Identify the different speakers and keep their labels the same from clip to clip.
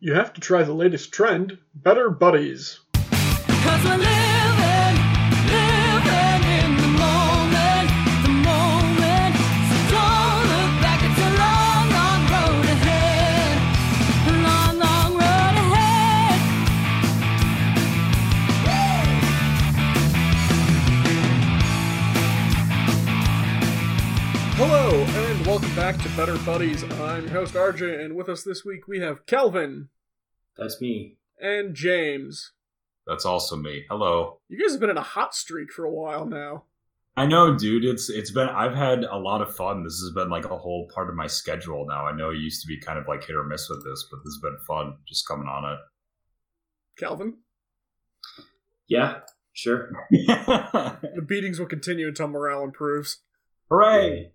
Speaker 1: You have to try the latest trend, Better Buddies. Welcome back to Better Buddies. I'm your host RJ, and with us this week we have Kelvin
Speaker 2: That's me.
Speaker 1: and James.
Speaker 3: That's also me. Hello.
Speaker 1: You guys have been in a hot streak for a while now.
Speaker 3: I know, dude. It's it's been I've had a lot of fun. This has been like a whole part of my schedule now. I know it used to be kind of like hit or miss with this, but this has been fun just coming on it.
Speaker 1: Kelvin,
Speaker 2: Yeah, sure.
Speaker 1: the beatings will continue until morale improves.
Speaker 3: Hooray!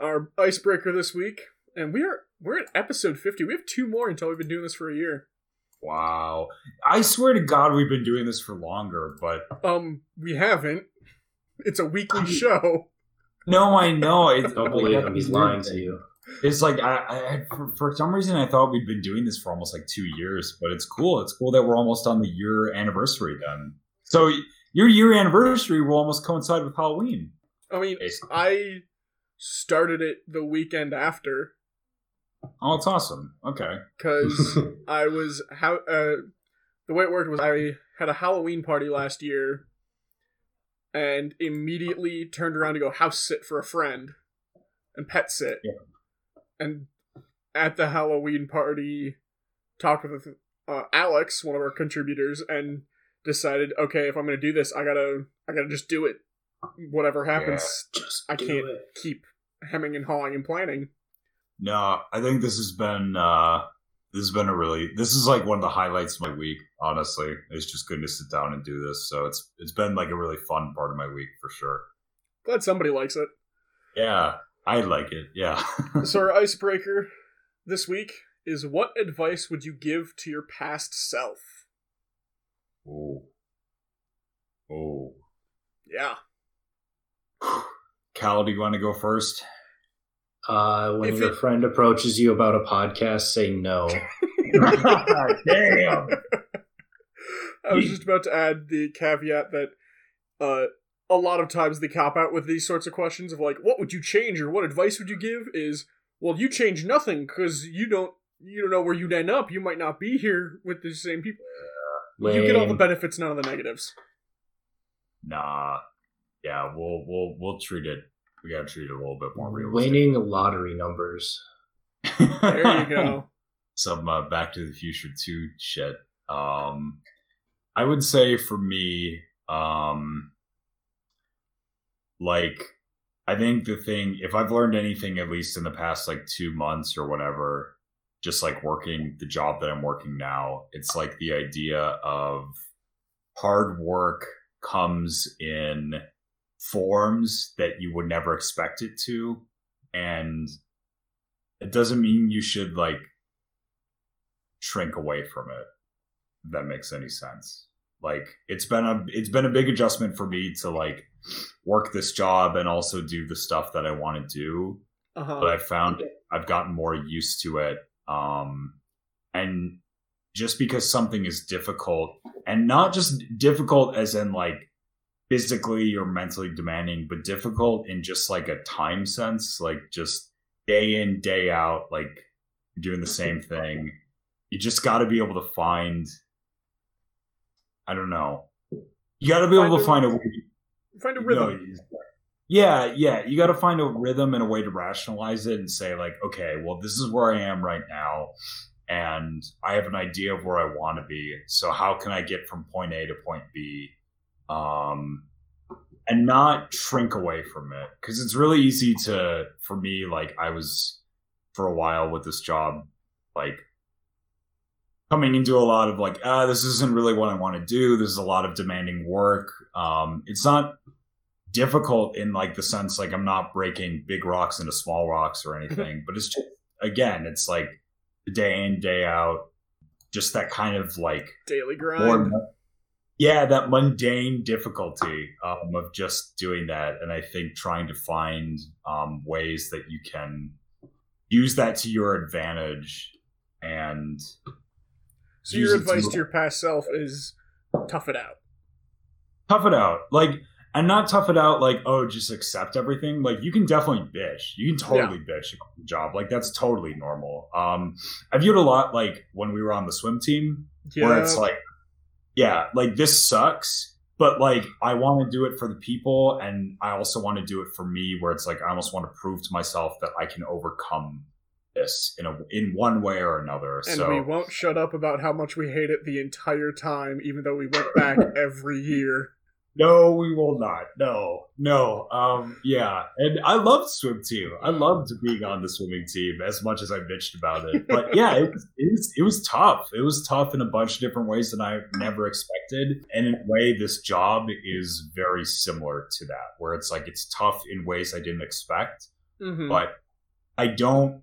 Speaker 1: Our icebreaker this week, and we are we're at episode 50. We have two more until we've been doing this for a year.
Speaker 3: Wow. I swear to God we've been doing this for longer, but
Speaker 1: Um, we haven't. It's a weekly show.
Speaker 3: no, I know. It's,
Speaker 2: Don't
Speaker 3: like,
Speaker 2: believe him. He's lying to you.
Speaker 3: It's like I, I for, for some reason I thought we'd been doing this for almost like two years, but it's cool. It's cool that we're almost on the year anniversary then. So your year anniversary will almost coincide with Halloween.
Speaker 1: I mean,
Speaker 3: Basically.
Speaker 1: I started it the weekend after
Speaker 3: Oh, it's awesome. Okay.
Speaker 1: because I was how uh, the way it worked was I had a Halloween party last year, and immediately turned around to go house sit for a friend, and pet sit,
Speaker 3: Yeah.
Speaker 1: and at the Halloween party, talked with uh, Alex, one of our contributors, and decided, okay, if I'm gonna do this, I gotta I gotta just do it. Whatever happens,
Speaker 2: Just
Speaker 1: I can't
Speaker 2: it.
Speaker 1: keep hemming and hawing and planning.
Speaker 3: No, I think this has been uh this has been a really this is like one of the highlights of my week, honestly. It's just good to sit down and do this. So it's it's been like a really fun part of my week for sure.
Speaker 1: Glad somebody likes it.
Speaker 3: Yeah. I like it. Yeah.
Speaker 1: so our icebreaker this week is what advice would you give to your past self?
Speaker 3: Ooh. Oh.
Speaker 1: Yeah.
Speaker 3: Cal, do you want to go first?
Speaker 2: Uh, when
Speaker 1: If
Speaker 2: your
Speaker 1: it-
Speaker 2: friend approaches you about a podcast, say no.
Speaker 3: Damn.
Speaker 1: I was just about to add the caveat that uh a lot of times the cop out with these sorts of questions of like what would you change or what advice would you give is well you change nothing cuz you don't you don't know where you'd end up you might not be here with the same people you get all the benefits none of the negatives
Speaker 3: Nah. Yeah, we'll we'll we'll treat it we gotta treat it a little bit more realistic.
Speaker 2: Winning lottery numbers.
Speaker 1: there you go
Speaker 3: some uh, Back to the Future 2 shit. Um, I would say for me, um, like, I think the thing, if I've learned anything, at least in the past like two months or whatever, just like working the job that I'm working now, it's like the idea of hard work comes in forms that you would never expect it to. And it doesn't mean you should like shrink away from it if that makes any sense. Like it's been a it's been a big adjustment for me to like work this job and also do the stuff that i want to do.
Speaker 1: Uh-huh.
Speaker 3: But i found i've gotten more used to it um and just because something is difficult and not just difficult as in like physically or mentally demanding but difficult in just like a time sense like just day in day out like doing the same thing you just got to be able to find i don't know you got to be able to
Speaker 1: Find a-
Speaker 3: way
Speaker 1: find a rhythm
Speaker 3: yeah, yeah. You got to find a rhythm and a way to rationalize it and say, like, okay, well, this is where I am right now, and I have an idea of where I want to be. So, how can I get from point A to point B, um, and not shrink away from it? Because it's really easy to, for me, like, I was for a while with this job, like coming into a lot of like, ah, this isn't really what I want to do. This is a lot of demanding work. Um, it's not difficult in like the sense like I'm not breaking big rocks into small rocks or anything, but it's just again, it's like day in day out, just that kind of like
Speaker 1: daily grind
Speaker 3: more, yeah, that mundane difficulty um, of just doing that, and I think trying to find um, ways that you can use that to your advantage and
Speaker 1: So your advice
Speaker 3: move-
Speaker 1: to your past self is tough it out.
Speaker 3: tough it out. Like, and not tough it out like, oh, just accept everything. Like, you can definitely bitch. You can totally bitch about the job. Like, that's totally normal. Um, I viewed a lot like when we were on the swim team, where it's like, yeah, like this sucks, but like I want to do it for the people, and I also want to do it for me, where it's like I almost want to prove to myself that I can overcome this in a in one way or another.
Speaker 1: and
Speaker 3: so
Speaker 1: we won't shut up about how much we hate it the entire time, even though we went back every year.
Speaker 3: No, we will not. No, no. Um, yeah, and I loved swim team. I loved being on the swimming team as much as I bitched about it. But yeah, it, was- it was it was tough. It was tough in a bunch of different ways that I never expected. And in a way, this job is very similar to that, where it's like it's tough in ways I didn't expect.
Speaker 1: hmm
Speaker 3: But I don't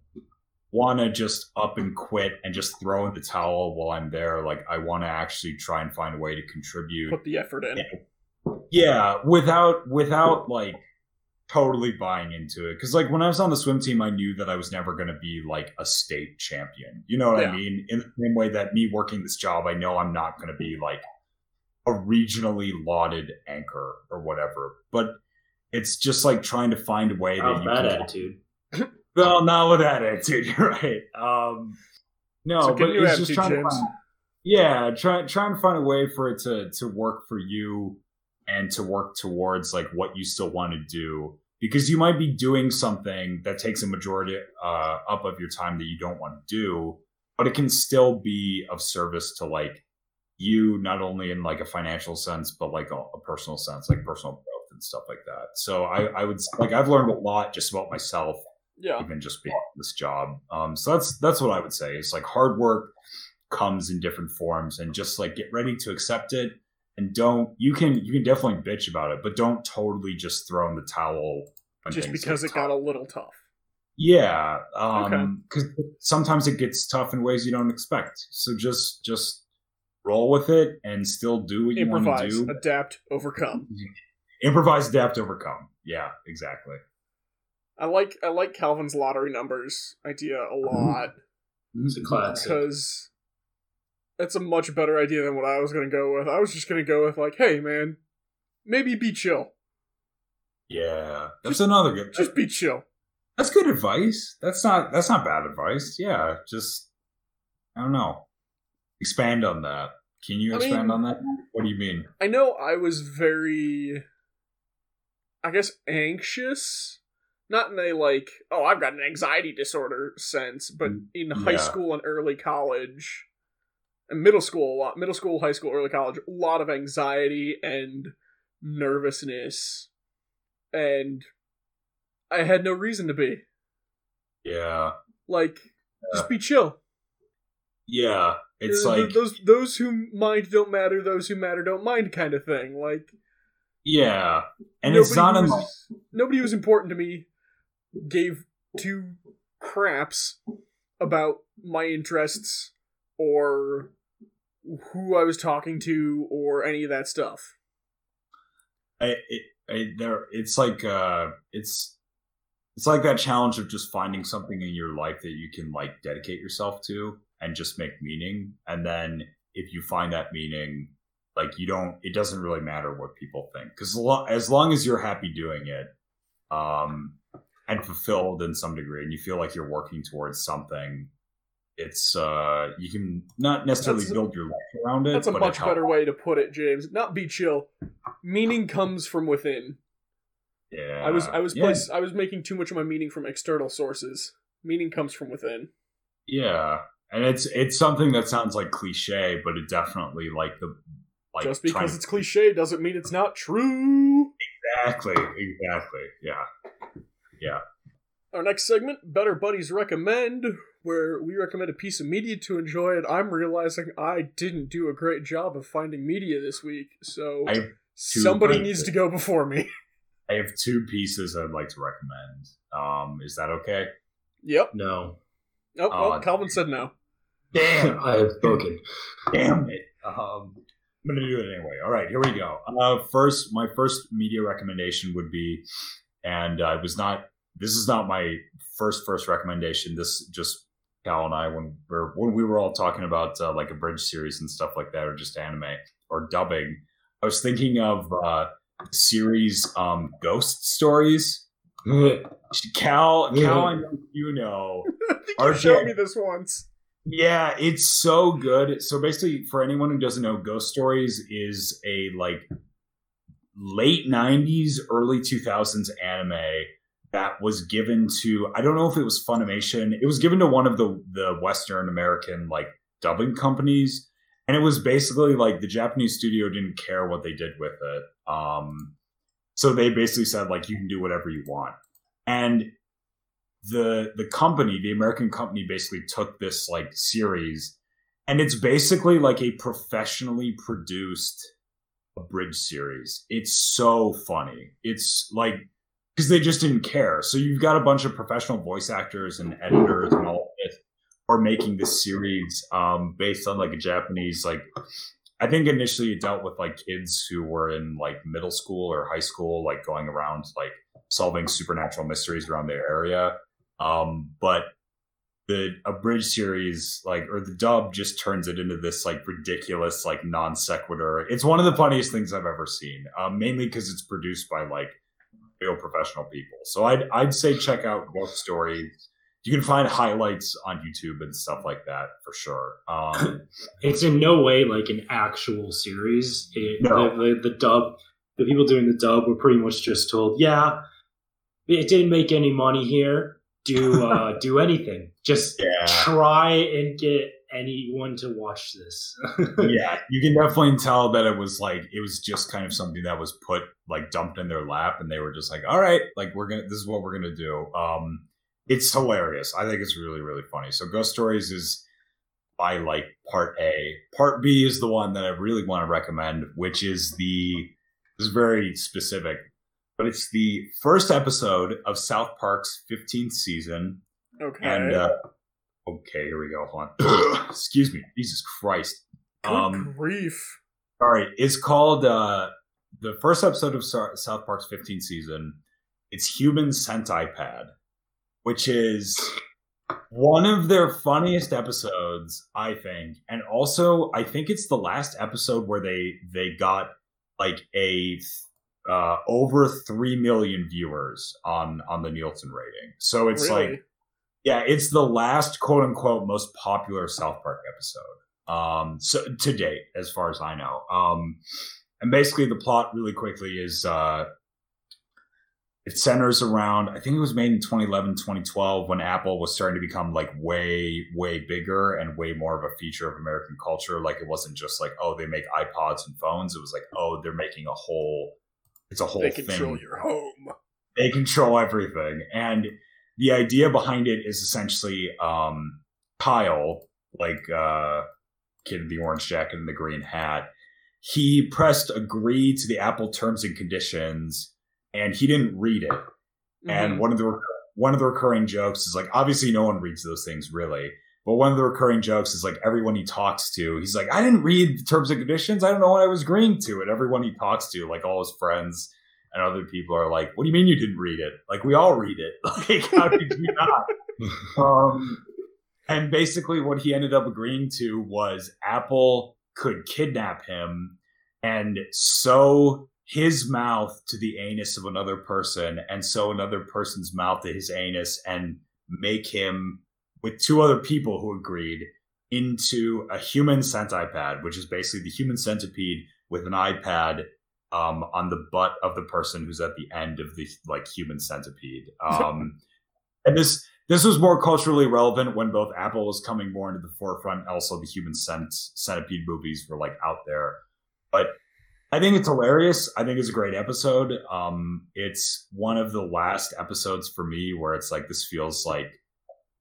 Speaker 3: want to just up and quit and just throw in the towel while I'm there. Like I want to actually try and find a way to contribute
Speaker 1: Put the effort in.
Speaker 3: Yeah without without like totally buying into it because like when i was on the swim team i knew that i was never going to be like a state champion you know what
Speaker 1: Yeah.
Speaker 3: i mean in the same way that me working this job i know i'm not going to be like a regionally lauded anchor or whatever but it's just like trying to find a way that you
Speaker 2: that
Speaker 3: can
Speaker 2: attitude?
Speaker 3: well, not with that attitude. You're right. Um, no,
Speaker 1: So
Speaker 3: but
Speaker 1: get a new
Speaker 3: it's just trying to find, yeah, trying trying to find a way for it to to work for you and to work towards like what you still want to do because you might be doing something that takes a majority uh, up of your time that you don't want to do, but it can still be of service to like you not only in like a financial sense but like a, a personal sense, like personal growth and stuff like that. So I, I would like I've learned a lot just about myself
Speaker 1: Yeah.
Speaker 3: even just being this job. Um, so that's that's what I would say. It's like hard work comes in different forms, and just like get ready to accept it, and don't you can you can definitely bitch about it, but don't totally just throw in the towel.
Speaker 1: Just because
Speaker 3: get
Speaker 1: it got a little tough.
Speaker 3: yeah, um, because sometimes it gets tough in ways you don't expect. So just just roll with it and still do what you want to do.
Speaker 1: adapt, overcome.
Speaker 3: Improvise, adapt, overcome. Yeah, exactly.
Speaker 1: I like I like Calvin's lottery numbers idea a
Speaker 3: Mm-hmm.
Speaker 1: lot
Speaker 2: It's a classic.
Speaker 1: because it's a much better idea than what I was gonna go with. I was just gonna go with like, hey man, maybe be chill.
Speaker 3: Yeah, that's another good.
Speaker 1: Just be chill.
Speaker 3: That's good advice. That's not that's not bad advice. Yeah, just I don't know. Expand on that. Can you
Speaker 1: I
Speaker 3: expand
Speaker 1: mean-
Speaker 3: on that? What do you mean?
Speaker 1: I know I was very I guess anxious. Not in a like, oh, I've got an anxiety disorder sense, but mm, in high school and early college middle school a lot middle school, high school, early college, a lot of anxiety and nervousness. And I had no reason to be.
Speaker 3: Yeah,
Speaker 1: Like, just be chill.
Speaker 3: yeah. It's like
Speaker 1: those those who mind don't matter, those who matter don't mind kind of thing. Like
Speaker 3: yeah, and it's not
Speaker 1: was, nobody who's important to me gave two craps about my interests or who I was talking to or any of that stuff.
Speaker 3: I, it, I, there. It's like uh, it's it's like that challenge of just finding something in your life that you can like dedicate yourself to and just make meaning, and then if you find that meaning like you don't it doesn't really matter what people think because as long as you're happy doing it um and fulfilled in some degree and you feel like you're working towards something it's uh you can not necessarily
Speaker 1: That's-
Speaker 3: build your life around it
Speaker 1: That's a much better way to put it, James. Not be chill. Meaning comes from within.
Speaker 3: yeah
Speaker 1: I was I was
Speaker 3: yeah,
Speaker 1: place, I was making too much of my meaning from external sources. Meaning comes from within.
Speaker 3: yeah and it's it's something that sounds like cliche but it definitely like the like
Speaker 1: Just because it's cliche doesn't mean it's not true.
Speaker 3: exactly exactly Yeah.
Speaker 1: yeah Our next segment, Better Buddies Recommend, where we recommend a piece of media to enjoy, and I'm realizing I didn't do a great job of finding media this week, so
Speaker 3: I have two
Speaker 1: somebody
Speaker 3: pieces.
Speaker 1: needs to go before me.
Speaker 3: I have two pieces I'd like to recommend. Um, is that okay?
Speaker 1: yep.
Speaker 2: no.
Speaker 1: Oh, well,
Speaker 3: Uh,
Speaker 1: Calvin said no.
Speaker 3: Damn,
Speaker 2: I have spoken.
Speaker 3: damn it. Um, I'm gonna do it anyway. All right, here we go. Uh, first, my first media recommendation would be, and I was not. This is not my first first recommendation. This just Cal and I when we're when we were all talking about uh, like abridged series and stuff like that, or just anime or dubbing. I was thinking of uh, series um, Ghost Stories. Cal, Cal, I know you know.
Speaker 1: I you showed me this once.
Speaker 3: Yeah, it's so good. So basically, for anyone who doesn't know, Ghost Stories is a like late '90s, early 2000s anime that was given to I don't know if it was Funimation. It was given to one of the the Western American like dubbing companies, and it was basically like the Japanese studio didn't care what they did with it. Um, so they basically said like you can do whatever you want, and the the company, the American company, basically took this like series, and it's basically like a professionally produced bridge series. It's so funny. It's like because they just didn't care. So you've got a bunch of professional voice actors and editors and all this are making this series um, based on like a Japanese like. I think initially it dealt with like kids who were in like middle school or high school, like going around like solving supernatural mysteries around their area. Um, but the abridged series, like or the dub, just turns it into this like ridiculous, like non sequitur. It's one of the funniest things I've ever seen. Um, mainly because it's produced by like real professional people. So I'd I'd say check out Ghost Stories. You can find highlights on YouTube and stuff like that for sure. Um,
Speaker 2: It's in no way like an actual series. It,
Speaker 3: No.
Speaker 2: the, the, the dub, the people doing the dub were pretty much just told, yeah, it didn't make any money here. Do uh, do anything. Just
Speaker 3: yeah.
Speaker 2: try and get anyone to watch this.
Speaker 3: yeah, you can definitely tell that it was like it was just kind of something that was put like dumped in their lap, and they were just like, "All right, like we're gonna, this is what we're gonna do." Um, it's hilarious. I think it's really, really funny. So, Ghost Stories is by like part A. Part B is the one that I really want to recommend, which is the this is very specific, but it's the first episode of South Park's 15th season,
Speaker 1: Okay.
Speaker 3: and uh, okay, here we go. Hold on. Excuse me. Jesus Christ.
Speaker 1: Good
Speaker 3: Um,
Speaker 1: grief.
Speaker 3: all right, it's called uh, the first episode of Sou- South Park's 15th season. It's HumancentiPad, which is one of their funniest episodes, I think, and also I think it's the last episode where they they got like a uh, over three million viewers on on the Nielsen rating. So it's
Speaker 1: really?
Speaker 3: like yeah, it's the last quote unquote most popular South Park episode. Um, so to date, as far as I know. Um, and basically the plot really quickly is uh it centers around I think it was made in 2011, 2012 when Apple was starting to become like way, way bigger and way more of a feature of American culture. Like it wasn't just like, oh, they make iPods and phones. It was like, oh, they're making a whole it's a whole
Speaker 1: they
Speaker 3: thing
Speaker 1: control your home.
Speaker 3: they control everything and the idea behind it is essentially um kyle like uh kid in the orange jacket and the green hat he pressed agree to the apple terms and conditions and he didn't read it. And
Speaker 1: Mhm.
Speaker 3: one of the one of the recurring jokes is like obviously no one reads those things really but one of the recurring jokes is like everyone he talks to he's like i didn't read the terms and conditions. I don't know what i was agreeing to. And everyone he talks to like all his friends and other people are like what do you mean you didn't read it? Like we all read it. Like how did you not? Um, and basically what he ended up agreeing to was apple could kidnap him and sew his mouth to the anus of another person and sew another person's mouth to his anus and make him with two other people who agreed into a HumancentiPad which is basically the human centipede with an ipad um, on the butt of the person who's at the end of the like human centipede um, and this this was more culturally relevant when both Apple was coming more into the forefront. Also, the human cent- centipede movies were like out there. But I think it's hilarious. I think it's a great episode. Um, it's one of the last episodes for me where it's like this feels like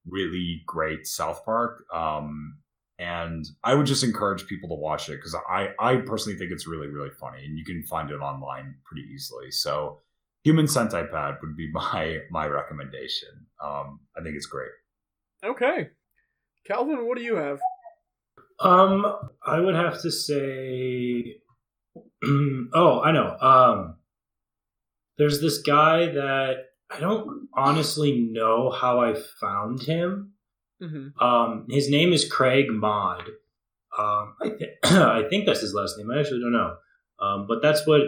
Speaker 3: really great South Park. Um, and I would just encourage people to watch it because I I personally think it's really really funny, and you can find it online pretty easily. So HumancentiPad would be my my recommendation. Um, I think it's great.
Speaker 1: Okay. Calvin, what do you have?
Speaker 2: Um, I would have to say, oh, I know. Um, there's this guy that I don't honestly know how I found him,
Speaker 1: Mm-hmm.
Speaker 2: Um, his name is Craig Mod. Um, I, th- I think that's his last name. I actually don't know. Um, but that's what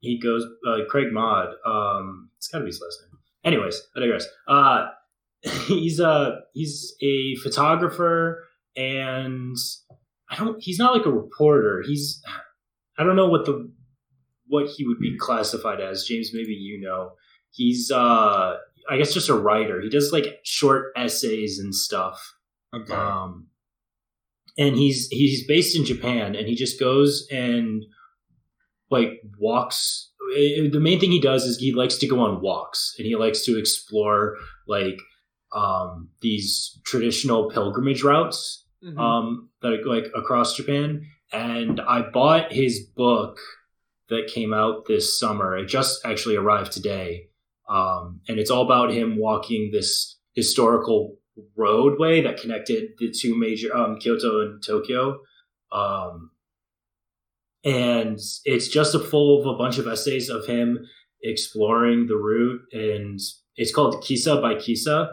Speaker 2: he goes. Uh, Craig Mod. Um, it's got to be his last name. Anyways, I digress. Uh, he's a he's a photographer, and I don't. He's not like a reporter. He's I don't know what the what he would be classified as. James, maybe you know. He's uh, I guess just a writer. He does like short essays and stuff.
Speaker 3: Okay.
Speaker 2: Um, and he's he's based in Japan, and he just goes and like walks. eh, The main thing he does is he likes to go on walks, and he likes to explore like um, these traditional pilgrimage routes
Speaker 1: Mm-hmm.
Speaker 2: um, that are, like across Japan. And I bought his book that came out this summer. It just actually arrived today, um, and it's all about him walking this historical roadway that connected the two major um, Kyoto and Tokyo. Um, and it's just a full of a bunch of essays of him exploring the route, and it's called Kissa by Kissa.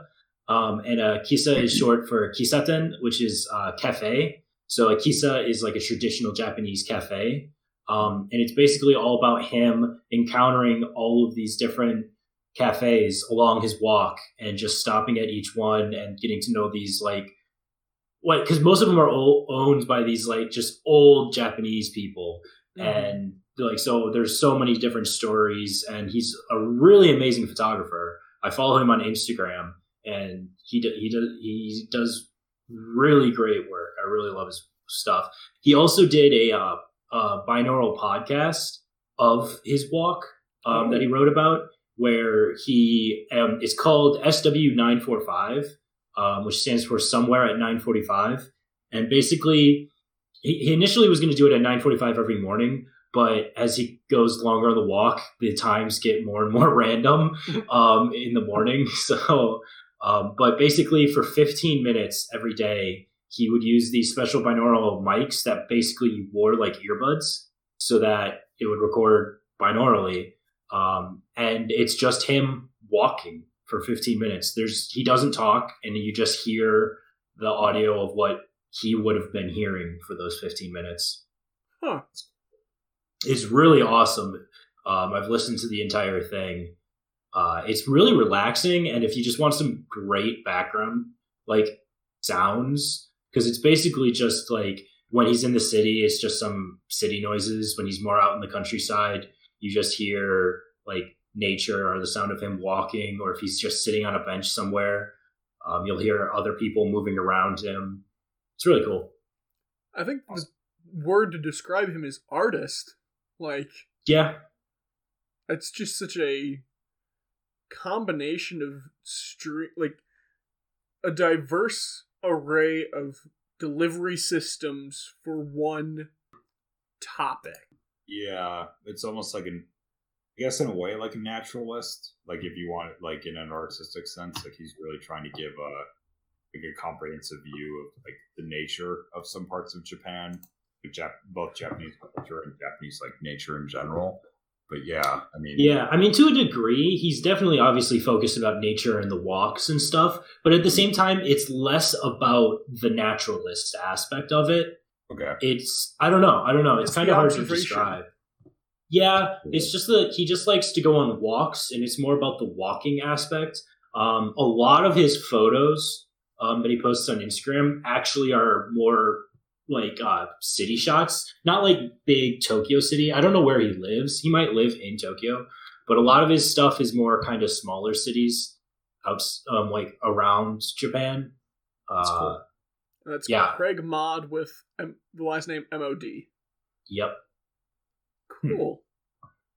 Speaker 2: Um, and uh, kissa is short for kissaten, which is uh, cafe. So a kissa is like a traditional Japanese cafe. Um, and it's basically all about him encountering all of these different cafes along his walk and just stopping at each one and getting to know these like what because most of them are all owned by these like just old Japanese people.
Speaker 1: Mm-hmm.
Speaker 2: and like so there's so many different stories and he's a really amazing photographer. I follow him on instagram and he do, he does he does really great work. I really love his stuff. He also did a uh, uh binaural podcast of his walk um, that he wrote about where he um, it's called sw945 um, which stands for somewhere at 945 and basically he, he initially was going to do it at 9.45 every morning but as he goes longer on the walk the times get more and more random um, in the morning. So um, but basically for 15 minutes every day he would use these special binaural mics that basically wore like earbuds so that it would record binaurally um, and it's just him walking for 15 minutes there's he doesn't talk and you just hear the audio of what he would have been hearing for those 15 minutes.
Speaker 1: Huh.
Speaker 2: It's really awesome. Um, I've listened to the entire thing. Uh, it's really relaxing, and if you just want some great background like sounds, because it's basically just like when he's in the city, it's just some city noises. When he's more out in the countryside, you just hear like nature or the sound of him walking, or if he's just sitting on a bench somewhere, um, you'll hear other people moving around him. It's really cool.
Speaker 1: I think the word to describe him is artist. Like
Speaker 2: Yeah,
Speaker 1: it's just such a combination of stre- like a diverse array of delivery systems for one topic.
Speaker 3: Yeah, it's almost like an, I guess in a way like a naturalist. Like if you want like in an artistic sense, like he's really trying to give a like a comprehensive view of like the nature of some parts of Japan, Jap- both Japanese culture and Japanese like nature in general. But yeah, I mean,
Speaker 2: yeah. I mean, to a degree, he's definitely obviously focused about nature and the walks and stuff. But at the same time, it's less about the naturalist aspect of it.
Speaker 3: Okay,
Speaker 2: It's I don't know. I don't know. It's,
Speaker 1: It's
Speaker 2: kind of hard to describe. Yeah, it's just that he just likes to go on walks, and it's more about the walking aspect. Um, a lot of his photos um, that he posts on Instagram actually are more like uh, city shots, not like big Tokyo city. I don't know where he lives. He might live in Tokyo, but a lot of his stuff is more kind of smaller cities, out um, like around Japan.
Speaker 3: That's
Speaker 2: Uh,
Speaker 3: cool.
Speaker 1: And that's
Speaker 2: Yeah.
Speaker 1: Craig Mod with M- the last name M O D.
Speaker 2: Yep.
Speaker 1: Cool.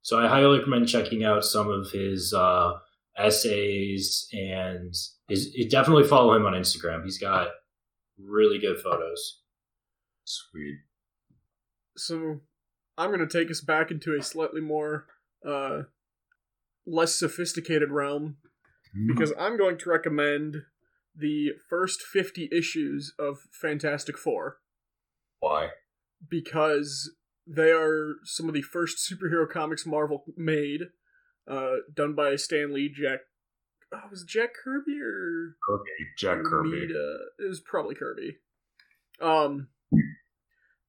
Speaker 2: So I highly recommend checking out some of his uh, essays and his. You definitely follow him on Instagram. He's got really good photos.
Speaker 3: sweet.
Speaker 1: So I'm going to take us back into a slightly more uh less sophisticated realm because I'm going to recommend the first 50 issues of Fantastic 4
Speaker 3: Why?
Speaker 1: because they are some of the first superhero comics Marvel made, uh, done by Stan Lee, Jack oh, was it Jack Kirby or
Speaker 3: Kirby, Jack Kirby.
Speaker 1: Romita? It was probably Kirby. Um,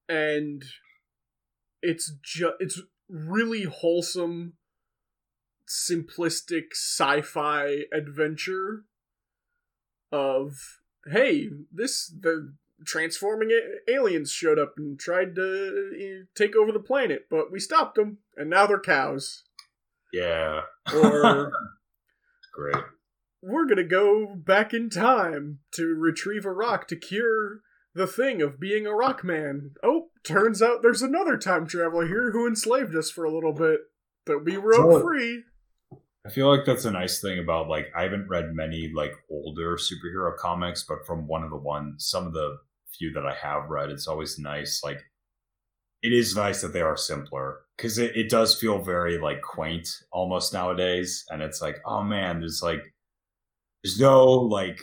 Speaker 1: and it's just it's really wholesome, simplistic sci-fi adventure of hey, this the transforming a- aliens showed up and tried to take over the planet, but we stopped them, and now they're cows.
Speaker 3: Yeah.
Speaker 1: Or
Speaker 3: Great.
Speaker 1: we're gonna go back in time to retrieve a rock to cure the thing of being a rock man. Oh, turns out there's another time traveler here who enslaved us for a little bit, but we broke
Speaker 3: So-
Speaker 1: free.
Speaker 3: I feel like that's a nice thing about like I haven't read many like older superhero comics, but from one of the ones, some of the few that I have read, it's always nice. Like it is nice that they are simpler because it, it does feel very like quaint almost nowadays, and it's like oh man, there's like there's no like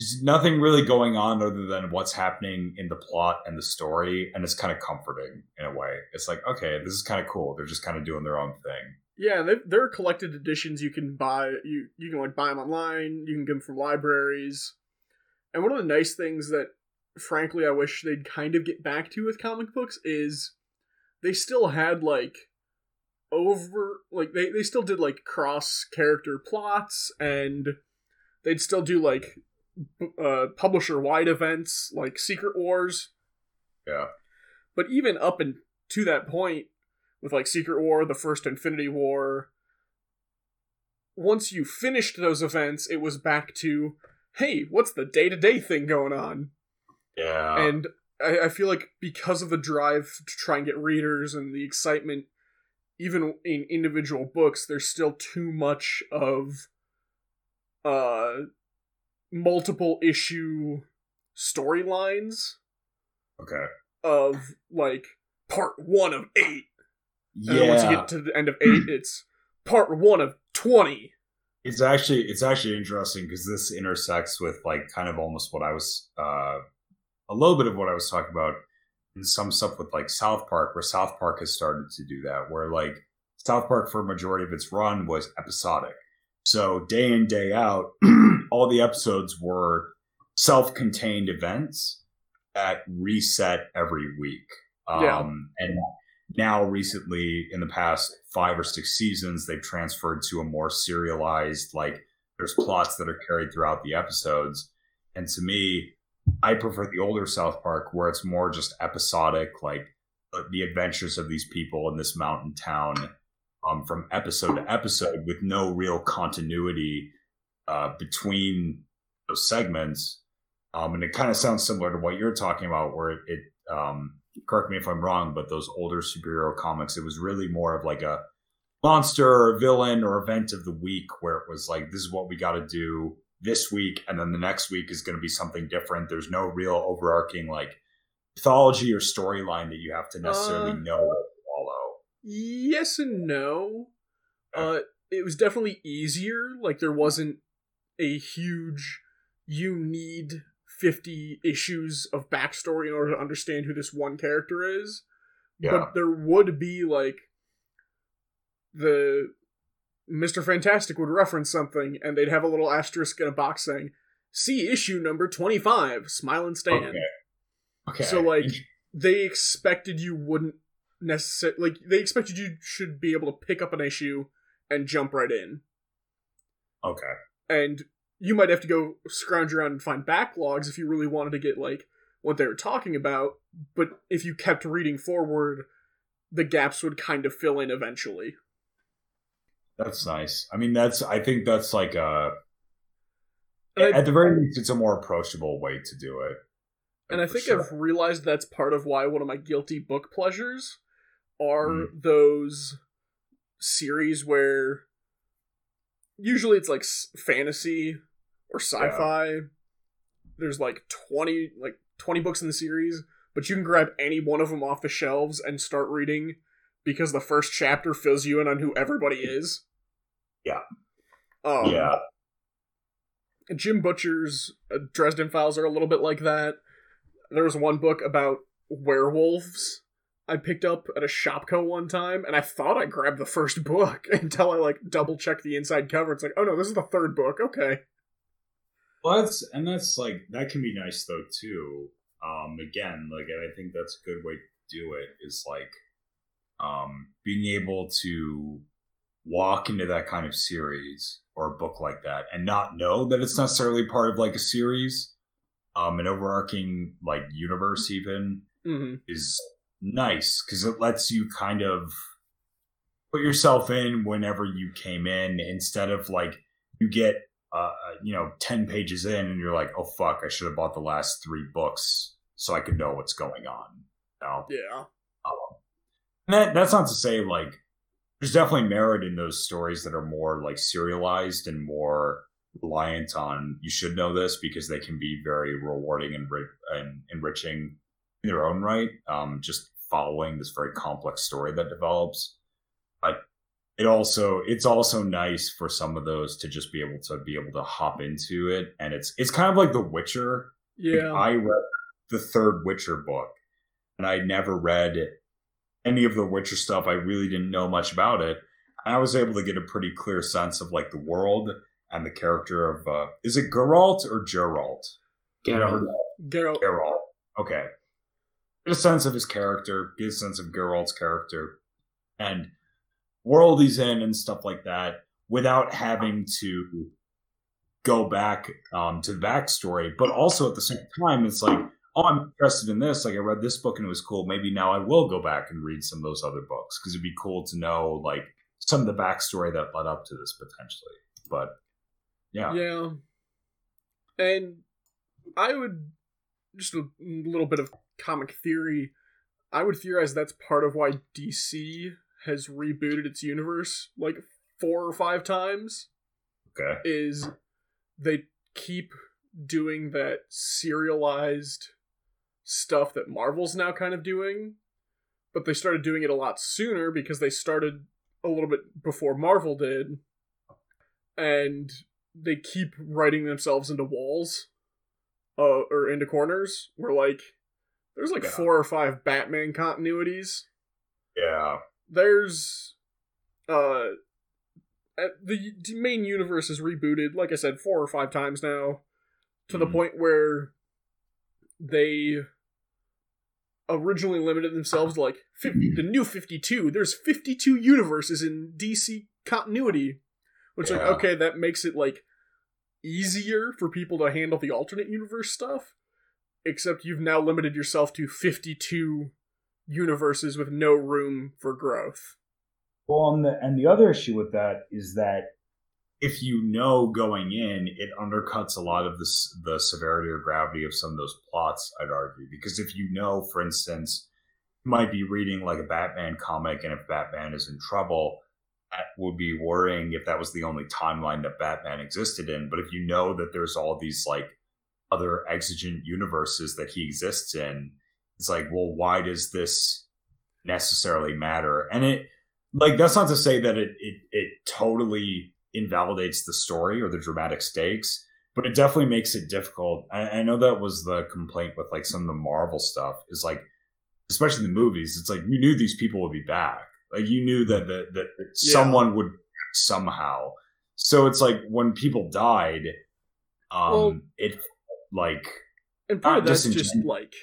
Speaker 3: there's nothing really going on other than what's happening in the plot and the story, and it's kind of comforting in a way. It's like okay, this is kind of cool. They're just kind of doing their own thing.
Speaker 1: Yeah, there are collected editions you can buy. You you can like buy them online. You can get them from libraries. And one of the nice things that, frankly, I wish they'd kind of get back to with comic books is they still had like over like they they still did like cross character plots and they'd still do like uh publisher wide events like Secret Wars.
Speaker 3: Yeah.
Speaker 1: But even up and to that point, with like Secret War, the first Infinity War, once you finished those events, it was back to, hey, what's the day to day thing going on?
Speaker 3: Yeah.
Speaker 1: and I, I feel like because of the drive to try and get readers and the excitement, even in individual books, there's still too much of uh multiple issue storylines
Speaker 3: okay.
Speaker 1: of like part one of eight. And
Speaker 3: Yeah.
Speaker 1: then once you get to the end of eight, it's part one of twenty.
Speaker 3: It's actually it's actually interesting because this intersects with like kind of almost what I was uh a little bit of what I was talking about in some stuff with like South Park, where South Park has started to do that, where like South Park for a majority of its run was episodic. So day in, day out, all the episodes were self-contained events that reset every week. Um
Speaker 1: Yeah.
Speaker 3: and now recently in the past five or six seasons they've transferred to a more serialized like there's plots that are carried throughout the episodes. And to me i prefer the older south park where it's more just episodic like uh, the adventures of these people in this mountain town um, from episode to episode with no real continuity uh, between those segments. Um, and it kind of sounds similar to what you're talking about where it, it um, correct me if I'm wrong, but those older superhero comics, it was really more of like a monster or villain or event of the week where it was like, this is what we got to do this week. And then the next week is going to be something different. There's no real overarching like mythology or storyline that you have to necessarily
Speaker 1: Uh,
Speaker 3: know follow.
Speaker 1: Yes and no. Uh, it was definitely easier. Like there wasn't a huge. You need fifty issues of backstory in order to understand who this one character is.
Speaker 3: Yeah.
Speaker 1: But there would be like the Mister Fantastic would reference something, and they'd have a little asterisk in a box saying, "See issue number twenty-five, Smile and Stand."
Speaker 3: Okay. Okay.
Speaker 1: So like they expected you wouldn't necessarily like they expected you should be able to pick up an issue and jump right in.
Speaker 3: okay.
Speaker 1: And you might have to go scrounge around and find backlogs if you really wanted to get like what they were talking about, but if you kept reading forward, the gaps would kind of fill in eventually.
Speaker 3: That's nice. I mean, that's, I think that's like a,
Speaker 1: I,
Speaker 3: at the very least, it's a more approachable way to do it.
Speaker 1: and I think
Speaker 3: sure.
Speaker 1: I've realized that's part of why one of my guilty book pleasures are
Speaker 3: Mm.
Speaker 1: those series where usually it's like fantasy or sci-fi. There's like 20 like 20 books in the series, but you can grab any one of them off the shelves and start reading because the first chapter fills you in on who everybody is.
Speaker 3: Yeah.
Speaker 1: Um,
Speaker 3: yeah.
Speaker 1: Jim Butcher's uh, Dresden Files are a little bit like that. There was one book about werewolves, I picked up at a Shopko one time, and I thought I grabbed the first book until I like double checked the inside cover. It's like, oh no, this is the third book. Okay.
Speaker 3: Well, that's and that's like that can be nice though too. Um, again, like and I think that's a good way to do it is like um being able to walk into that kind of series or a book like that and not know that it's necessarily part of like a series, um, an overarching like universe even
Speaker 1: hmm
Speaker 3: is nice because it lets you kind of put yourself in whenever you came in instead of like you get uh you know 10 pages in and you're like oh fuck i should have bought the last three books so i could know what's going on you know?
Speaker 1: Yeah.
Speaker 3: and that, that's not to say like there's definitely merit in those stories that are more like serialized and more reliant on you should know this because they can be very rewarding and, ri- and enriching in their own right um, just following this very complex story that develops it also it's also nice for some of those to just be able to be able to hop into it and it's it's kind of like the witcher like,
Speaker 1: Yeah.
Speaker 3: I read the third Witcher book, and I never read any of the Witcher stuff. I really didn't know much about it. And I was able to get a pretty clear sense of like the world and the character of uh, is it Geralt or Geralt?
Speaker 2: Geralt.
Speaker 1: Geralt.
Speaker 3: Geralt. Okay. Get a sense of his character, get a sense of Geralt's character, and world he's in and stuff like that without having to go back um, to the backstory. But also at the same time, it's like, oh, I'm interested in this. Like I read this book and it was cool. Maybe now I will go back and read some of those other books because it'd be cool to know like some of the backstory that led up to this potentially. But yeah,
Speaker 1: Yeah. And I would just a little bit of comic theory. I would theorize that's part of why DC has rebooted its universe like four or five times
Speaker 3: okay,
Speaker 1: is they keep doing that serialized stuff that Marvel's now kind of doing, but they started doing it a lot sooner because they started a little bit before Marvel did, and they keep writing themselves into walls, uh, or into corners where like there's like
Speaker 3: Yeah.
Speaker 1: four or five Batman continuities.
Speaker 3: Yeah,
Speaker 1: there's uh the main universe is rebooted like i said four or five times now to the
Speaker 3: Mhm.
Speaker 1: point where they originally limited themselves to like 50, the new 52 there's 52 universes in dc continuity which like okay that makes it like easier for people to handle the alternate universe stuff except you've now limited yourself to 52 universes with no room for growth
Speaker 3: Well, and the and the other issue with that is that if you know going in, it undercuts a lot of this the severity or gravity of some of those plots. I'd argue because if you know, for instance, you might be reading like a Batman comic, and if Batman is in trouble, that would be worrying if that was the only timeline that Batman existed in. But if you know that there's all these like other exigent universes that he exists in, it's like, well, why does this necessarily matter? And it like that's not to say that it it, it totally invalidates the story or the dramatic stakes but it definitely makes it difficult I, I know that was the complaint with like some of the marvel stuff is like especially the movies it's like you knew these people would be back like you knew that that, that
Speaker 1: Yeah.
Speaker 3: someone would somehow so it's like when people died um
Speaker 1: Well-
Speaker 3: it like
Speaker 1: and part of that's
Speaker 3: just in
Speaker 1: just
Speaker 3: general.
Speaker 1: like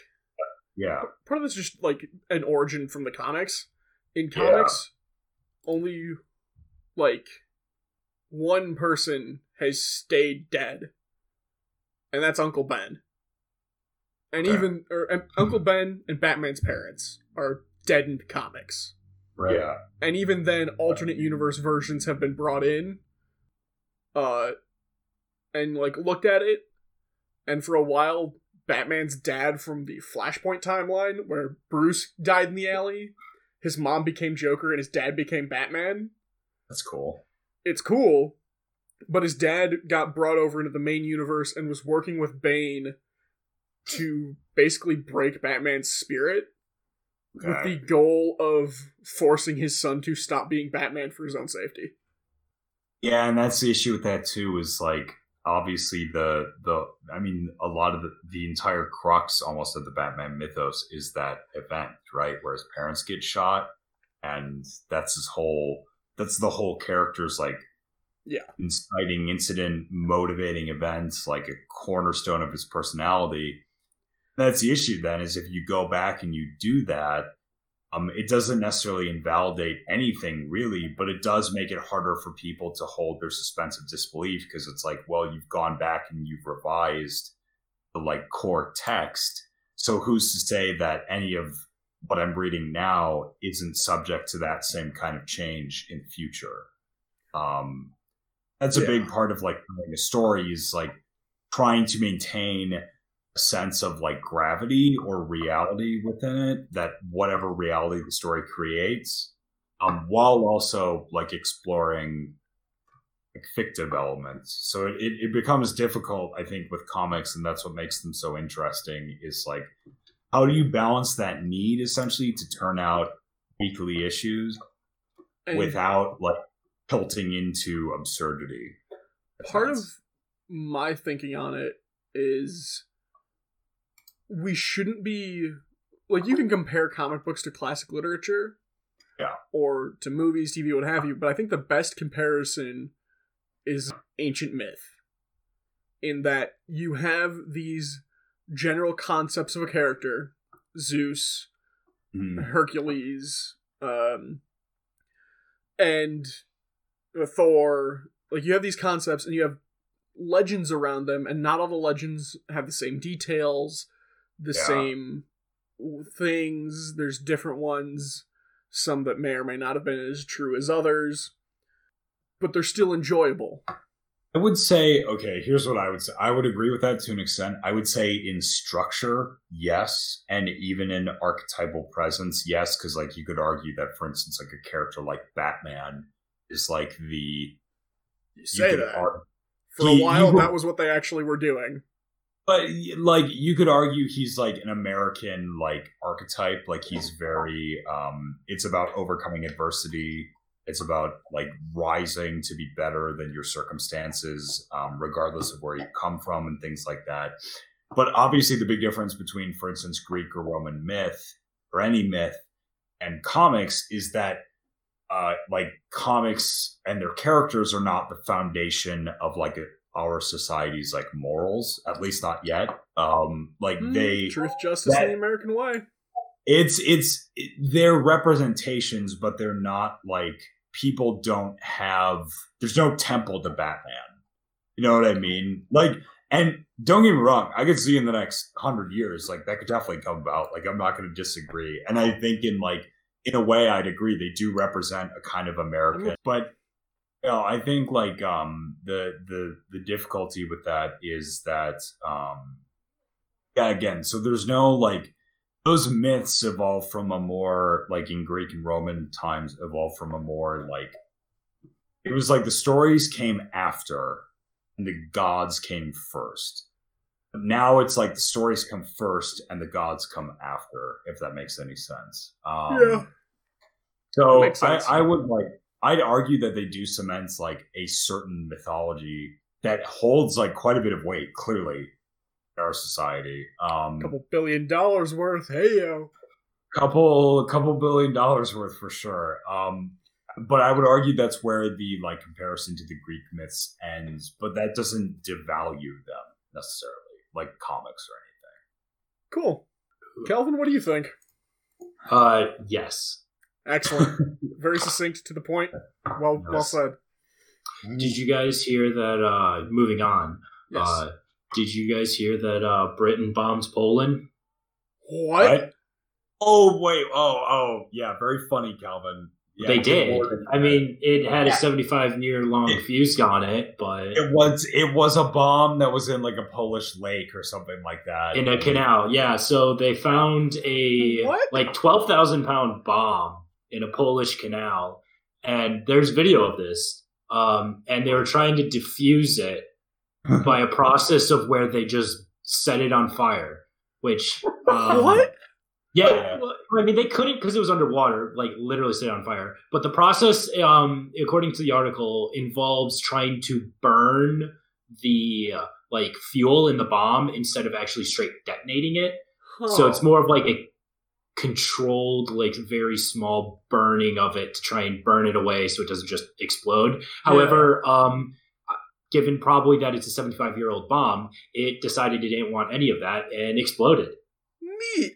Speaker 3: yeah.
Speaker 1: Part of that's just like an origin from the comics. In
Speaker 3: Yeah.
Speaker 1: comics only like one person has stayed dead. And that's uncle ben. And
Speaker 3: Okay.
Speaker 1: even or and uncle ben and batman's parents are dead in comics.
Speaker 2: Right.
Speaker 3: yeah.
Speaker 1: And even then alternate universe versions have been brought in uh and like looked at it. And for a while batman's dad from the flashpoint timeline where bruce died in the alley his mom became joker and his dad became batman
Speaker 3: that's cool
Speaker 1: it's cool but his dad got brought over into the main universe and was working with bane to basically break batman's spirit with the goal of forcing his son to stop being Batman for his own safety.
Speaker 3: Yeah, and that's the issue with that too. Is like obviously the the I mean a lot of the the entire crux almost of the Batman mythos is that event, right? Where his parents get shot and that's his whole that's the whole character's like
Speaker 1: Yeah.
Speaker 3: inciting incident, motivating events, like a cornerstone of his personality. That's the issue then is if you go back and you do that, um, it doesn't necessarily invalidate anything really, but it does make it harder for people to hold their suspense of disbelief because it's like, well, you've gone back and you've revised the like core text. So who's to say that any of what I'm reading now isn't subject to that same kind of change in the future? Um, that's a
Speaker 1: Yeah.
Speaker 3: big part of like telling a story is like trying to maintain sense of like gravity or reality within it that whatever reality the story creates um, while also like exploring like fictive elements. So it, it becomes difficult i think with comics and that's what makes them so interesting is like how do you balance that need essentially to turn out weekly issues without like tilting into absurdity?
Speaker 1: Part of my thinking on it is we shouldn't be like you can compare comic books to classic literature
Speaker 3: Yeah.
Speaker 1: or to movies tv what have you but i think the best comparison is ancient myth in that you have these general concepts of a character zeus
Speaker 3: Mhm.
Speaker 1: Hercules, um, and Thor. Like you have these concepts, and you have legends around them, and not all the legends have the same details, the
Speaker 3: Yeah.
Speaker 1: same things. There's different ones, some that may or may not have been as true as others, but they're still enjoyable.
Speaker 3: I would say, okay, here's what I would say. I would agree with that to an extent. I would say in structure, yes. And even in archetypal presence, yes. Because, like, you could argue that, for instance, like a character like Batman is like the.
Speaker 1: You
Speaker 3: you
Speaker 1: say
Speaker 3: could
Speaker 1: that
Speaker 3: ar-
Speaker 1: for a while.
Speaker 3: he-
Speaker 1: that was what they actually were doing.
Speaker 3: But like you could argue he's like an american like archetype. Like he's very um it's about overcoming adversity. It's about like rising to be better than your circumstances um, regardless of where you come from and things like that. But obviously the big difference between for instance greek or roman myth or any myth and comics is that uh, like comics and their characters are not the foundation of like a, our society's like morals at least not yet. Um like
Speaker 1: Hmm,
Speaker 3: they
Speaker 1: truth, justice,
Speaker 3: that-
Speaker 1: and the American way.
Speaker 3: it's it's it, they're representations but they're not like people don't have there's no temple to batman. You know what i mean? Like and don't get me wrong i could see in the next hundred years like that could definitely come about. Like i'm not going to disagree. And i think in like in a way i'd agree they do represent a kind of american but you I think like um the the the difficulty with that is that um yeah again so there's no like those myths evolve from a more like in Greek and Roman times evolved from a more like it was like the stories came after and the gods came first. But now it's like the stories come first and the gods come after, if that makes any sense. Um,
Speaker 1: Yeah.
Speaker 3: So I. I would like I'd argue that they do cement like a certain mythology that holds like quite a bit of weight, clearly, in our society. Um,
Speaker 1: couple billion dollars worth. Hey yo.
Speaker 3: couple a couple billion dollars worth for sure um but i would argue that's where the like comparison to the greek myths ends but that doesn't devalue them necessarily like comics or anything.
Speaker 1: Cool. Kelvin, what do you think?
Speaker 2: Uh, yes.
Speaker 1: Excellent. Very succinct to the point. Well, well said.
Speaker 2: Did you guys hear that? Uh, moving on.
Speaker 1: Yes.
Speaker 2: Uh, did you guys hear that uh, Britain bombs Poland?
Speaker 1: what?
Speaker 3: Right? oh wait oh oh yeah very funny calvin yeah,
Speaker 2: they did. I mean, it had a 75 year long
Speaker 3: It-
Speaker 2: fuse on it, but
Speaker 3: it was it was a bomb that was in like a polish lake or something like that
Speaker 2: in a canal. Yeah, so they found a
Speaker 1: What?
Speaker 2: like 12,000 pound bomb in a Polish canal, and there's video of this. Um, and they were trying to defuse it by a process of where they just set it on fire, which um,
Speaker 1: what?
Speaker 2: Yeah, well, I mean they couldn't because it was underwater, like literally set it on fire. But the process, um, according to the article, involves trying to burn the uh, like fuel in the bomb instead of actually straight detonating it. So it's more of like a controlled, like very small burning of it to try and burn it away so it doesn't just explode. However, um, given probably that it's a 75 year old bomb, it decided it didn't want any of that and exploded.
Speaker 1: neat.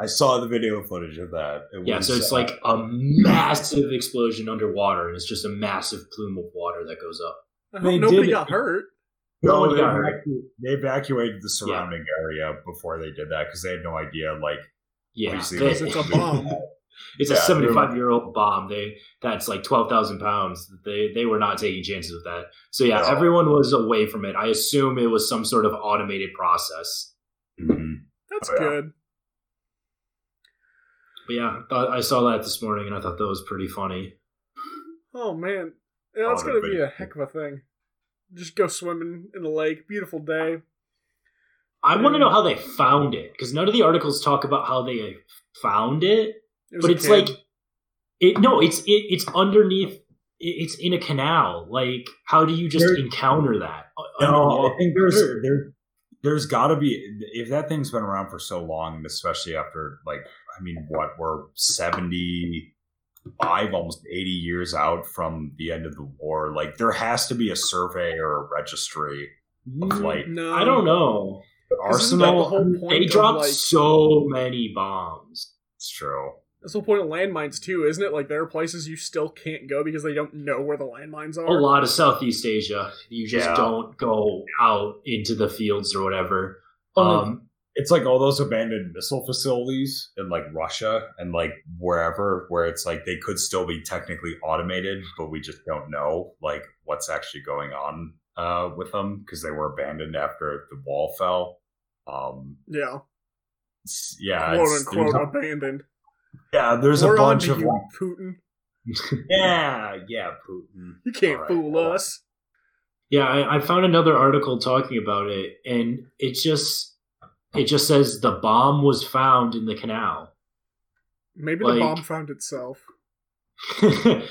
Speaker 3: I saw the video footage of that. It
Speaker 2: Yeah,
Speaker 3: was,
Speaker 2: so it's
Speaker 3: uh,
Speaker 2: like a massive explosion underwater, and it's just a massive plume of water that goes up.
Speaker 1: I
Speaker 3: They
Speaker 1: hope nobody
Speaker 3: did-
Speaker 1: got hurt.
Speaker 3: no,
Speaker 2: Nobody
Speaker 3: they,
Speaker 2: got hurt.
Speaker 3: evacu- they evacuated the surrounding area before they did that because they had no idea. Like,
Speaker 2: Yeah,
Speaker 1: Because it's a bomb.
Speaker 2: it's
Speaker 3: Yeah,
Speaker 2: a 75 year old bomb. They that's like 12,000 pounds. They they were not taking chances with that. So yeah,
Speaker 3: No.
Speaker 2: everyone was away from it. I assume it was some sort of automated process.
Speaker 3: mhm.
Speaker 1: That's
Speaker 3: Oh, yeah.
Speaker 1: good.
Speaker 2: But yeah, I thought- I saw that this morning, and I thought that was pretty funny.
Speaker 1: Oh man, yeah, that's
Speaker 3: Oh,
Speaker 1: gonna be a heck of a thing. Just go swimming in the lake. Beautiful day.
Speaker 2: I want to know how they found it because none of the articles talk about how they found it. But it's
Speaker 1: kid.
Speaker 2: like it no it's it, it's underneath it- it's in a canal like how do you just
Speaker 3: There-
Speaker 2: encounter that
Speaker 3: uh,
Speaker 2: No,
Speaker 3: I think there's there there's got to be if that thing's been around for so long, and especially after like I mean, what we're seventy five, almost eighty years out from the end of the war. Like there has to be a survey or a registry of mm, like
Speaker 1: no,
Speaker 2: i don't know
Speaker 3: the
Speaker 1: 'Cause isn't the
Speaker 3: arsenal.
Speaker 1: whole point
Speaker 2: they
Speaker 1: of,
Speaker 2: dropped
Speaker 1: like-
Speaker 2: so many bombs
Speaker 3: It's true.
Speaker 1: That's the whole point of landmines too, isn't it? Like there are places you still can't go because they don't know where the landmines are.
Speaker 2: a lot of southeast asia you just
Speaker 3: Yeah.
Speaker 2: don't go out into the fields or whatever
Speaker 3: Well,
Speaker 2: um
Speaker 3: It's like all those abandoned missile facilities in like Russia and like wherever where it's like they could still be technically automated, but we just don't know like what's actually going on uh, with them because they were abandoned after the wall fell. Um,
Speaker 1: Yeah,
Speaker 3: yeah,
Speaker 1: quote
Speaker 3: it's-
Speaker 1: unquote
Speaker 3: there's,
Speaker 1: abandoned.
Speaker 3: yeah, there's a
Speaker 1: We're on
Speaker 3: bunch of
Speaker 1: you,
Speaker 3: like,
Speaker 1: Putin.
Speaker 3: yeah, yeah, Putin.
Speaker 1: You can't
Speaker 3: All right,
Speaker 1: fool
Speaker 3: well,
Speaker 1: us.
Speaker 2: Yeah, I, I found another article talking about it, and it just it just says the bomb was found in the canal.
Speaker 1: Maybe
Speaker 2: like-
Speaker 1: the bomb found itself.
Speaker 2: yeah,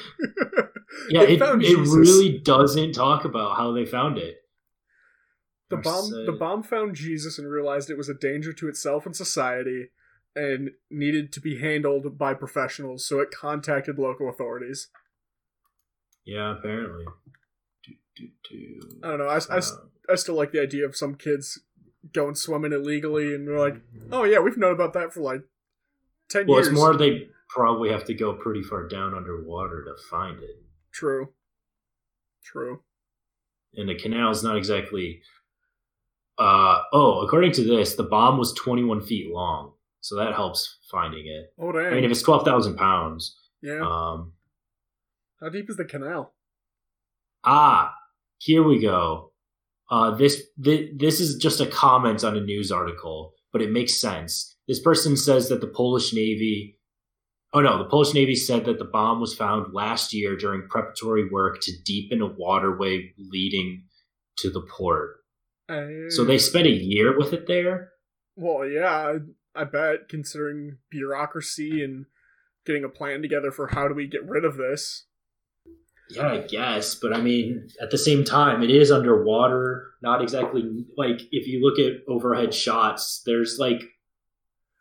Speaker 1: They
Speaker 2: it, it really doesn't talk about how they found it.
Speaker 1: The
Speaker 2: Or
Speaker 1: bomb
Speaker 2: say-
Speaker 1: the bomb found Jesus and realized it was a danger to itself and society and needed to be handled by professionals, so it contacted local authorities.
Speaker 2: Yeah, apparently. Do, do, do.
Speaker 1: I don't know. I, I,
Speaker 2: Uh,
Speaker 1: I still like the idea of some kids going swimming illegally and they're like, oh yeah, we've known about that for like 10
Speaker 2: well,
Speaker 1: years.
Speaker 2: it's more they probably have to go pretty far down underwater to find it,
Speaker 1: True. True.
Speaker 2: and the canal's not exactly. Uh oh, according to this, the bomb was 21 feet long, so that helps finding it.
Speaker 1: Oh, dang.
Speaker 2: I mean, if it's 12,000 pounds,
Speaker 1: yeah.
Speaker 2: um,
Speaker 1: How deep is the canal?
Speaker 2: Ah, here we go. Uh, this, this this is just a comment on a news article, but it makes sense. This person says that the Polish Navy, oh no, the Polish Navy said that the bomb was found last year during preparatory work to deepen a waterway leading to the port. So they spent a year with it there.
Speaker 1: Well, yeah, I, I bet, considering bureaucracy and getting a plan together for how do we get rid of this.
Speaker 2: Yeah, I guess, but I mean, at the same time, it is underwater. Not exactly like if you look at overhead shots, there's like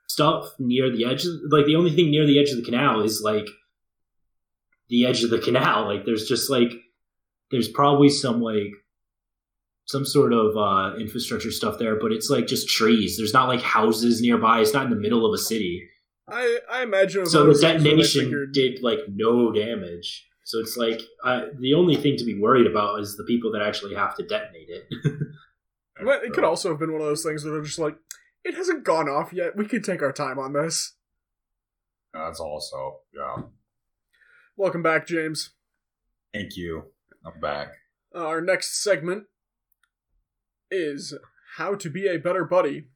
Speaker 2: stuff near the edge. Of, like the only thing near the edge of the canal is like the edge of the canal. Like there's just like there's probably some like some sort of uh, infrastructure stuff there, but it's like just trees. There's not like houses nearby. It's not in the middle of a city.
Speaker 1: I, I imagine.
Speaker 2: So the
Speaker 1: of those things where they
Speaker 2: detonation
Speaker 1: figured-
Speaker 2: did like no damage. So it's like uh, the only thing to be worried about is the people that actually have to detonate it.
Speaker 1: But it could also have been one of those things where they're just like, it hasn't gone off yet. We could take our time on this.
Speaker 3: That's also yeah.
Speaker 1: Welcome back, James.
Speaker 3: Thank you. I'm back.
Speaker 1: Our next segment is How to Be a Better Buddy,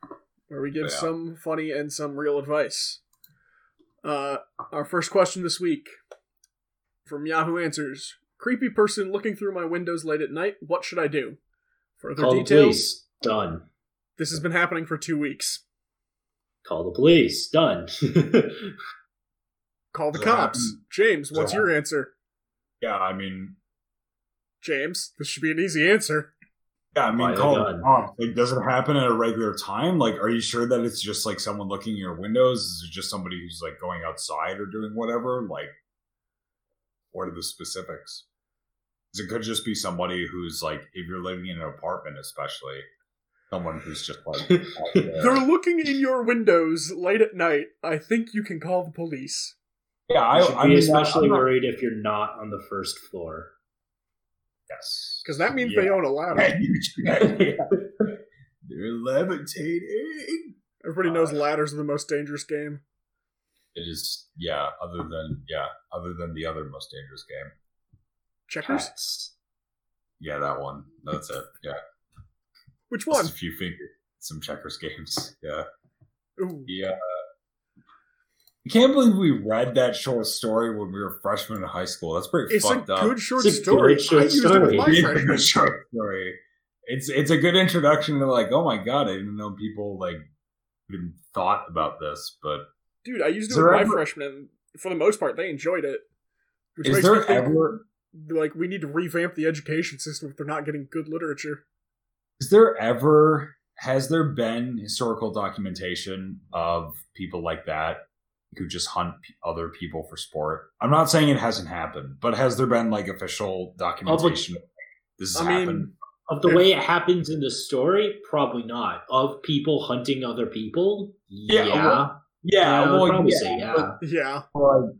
Speaker 1: where we give
Speaker 3: Yeah.
Speaker 1: some funny and some real advice. Uh, our first question this week from Yahoo Answers Creepy person looking through my windows late at night. What should I do? Further
Speaker 2: Call the
Speaker 1: details.
Speaker 2: police. Done.
Speaker 1: This has been happening for two weeks.
Speaker 2: Call the police. Done.
Speaker 1: Call the
Speaker 3: Does
Speaker 1: cops. James, what's your answer?
Speaker 3: Yeah, I mean,
Speaker 1: James, this should be an easy answer.
Speaker 3: Yeah, I mean, call it wrong. Like, does it happen at a regular time? Like, are you sure that it's just like someone looking in your windows? Is it just somebody who's like going outside or doing whatever? Like, what are the specifics? 'Cause it could just be somebody who's like, if you're living in an apartment, especially someone who's just like.
Speaker 1: They're looking in your windows late at night. I think you can call the police.
Speaker 3: yeah, I,
Speaker 2: You should
Speaker 3: I
Speaker 2: be
Speaker 3: mean,
Speaker 2: especially
Speaker 3: I'm not-
Speaker 2: worried if you're not on the first floor.
Speaker 3: Yes,
Speaker 1: Because that means
Speaker 3: Yeah.
Speaker 1: they own a ladder.
Speaker 3: They're levitating.
Speaker 1: Everybody knows uh, ladders are the most dangerous game.
Speaker 3: It is, yeah. Other than, yeah, other than the other most dangerous game.
Speaker 1: Checkers?
Speaker 2: Cats.
Speaker 3: Yeah, that one. That's it. Yeah,
Speaker 1: Which
Speaker 3: just
Speaker 1: one?
Speaker 3: a few fingers, some checkers games. Yeah,
Speaker 1: Ooh.
Speaker 3: yeah. I can't believe we read that short story when we were freshmen in high school. That's pretty
Speaker 1: It's a
Speaker 3: fucked up.
Speaker 1: good short
Speaker 2: It's a
Speaker 1: story.
Speaker 2: good short
Speaker 1: I used it
Speaker 2: story.
Speaker 1: with my
Speaker 3: It's a
Speaker 1: freshman.
Speaker 3: good short story. It's it's a good introduction to like, oh my god, I didn't know people like even thought about this. But
Speaker 1: Dude, I used it
Speaker 3: Is
Speaker 1: with
Speaker 3: there
Speaker 1: my
Speaker 3: ever-
Speaker 1: freshmen. For the most part, they enjoyed it. Which
Speaker 3: is
Speaker 1: makes me
Speaker 3: there
Speaker 1: think,
Speaker 3: ever
Speaker 1: like we need to revamp the education system if they're not getting good literature.
Speaker 3: is there ever has there been historical documentation of people like that who just hunt p- other people for sport? I'm not saying it hasn't happened, but has there been like official documentation? of, like, this has
Speaker 1: I mean,
Speaker 3: happened.
Speaker 2: Of the way it happens in the story, probably not. Of people hunting other people,
Speaker 3: Yeah,
Speaker 2: yeah,
Speaker 3: well,
Speaker 2: yeah, I would
Speaker 3: well,
Speaker 2: probably
Speaker 3: yeah,
Speaker 2: say yeah.
Speaker 3: but,
Speaker 1: Yeah.
Speaker 3: like,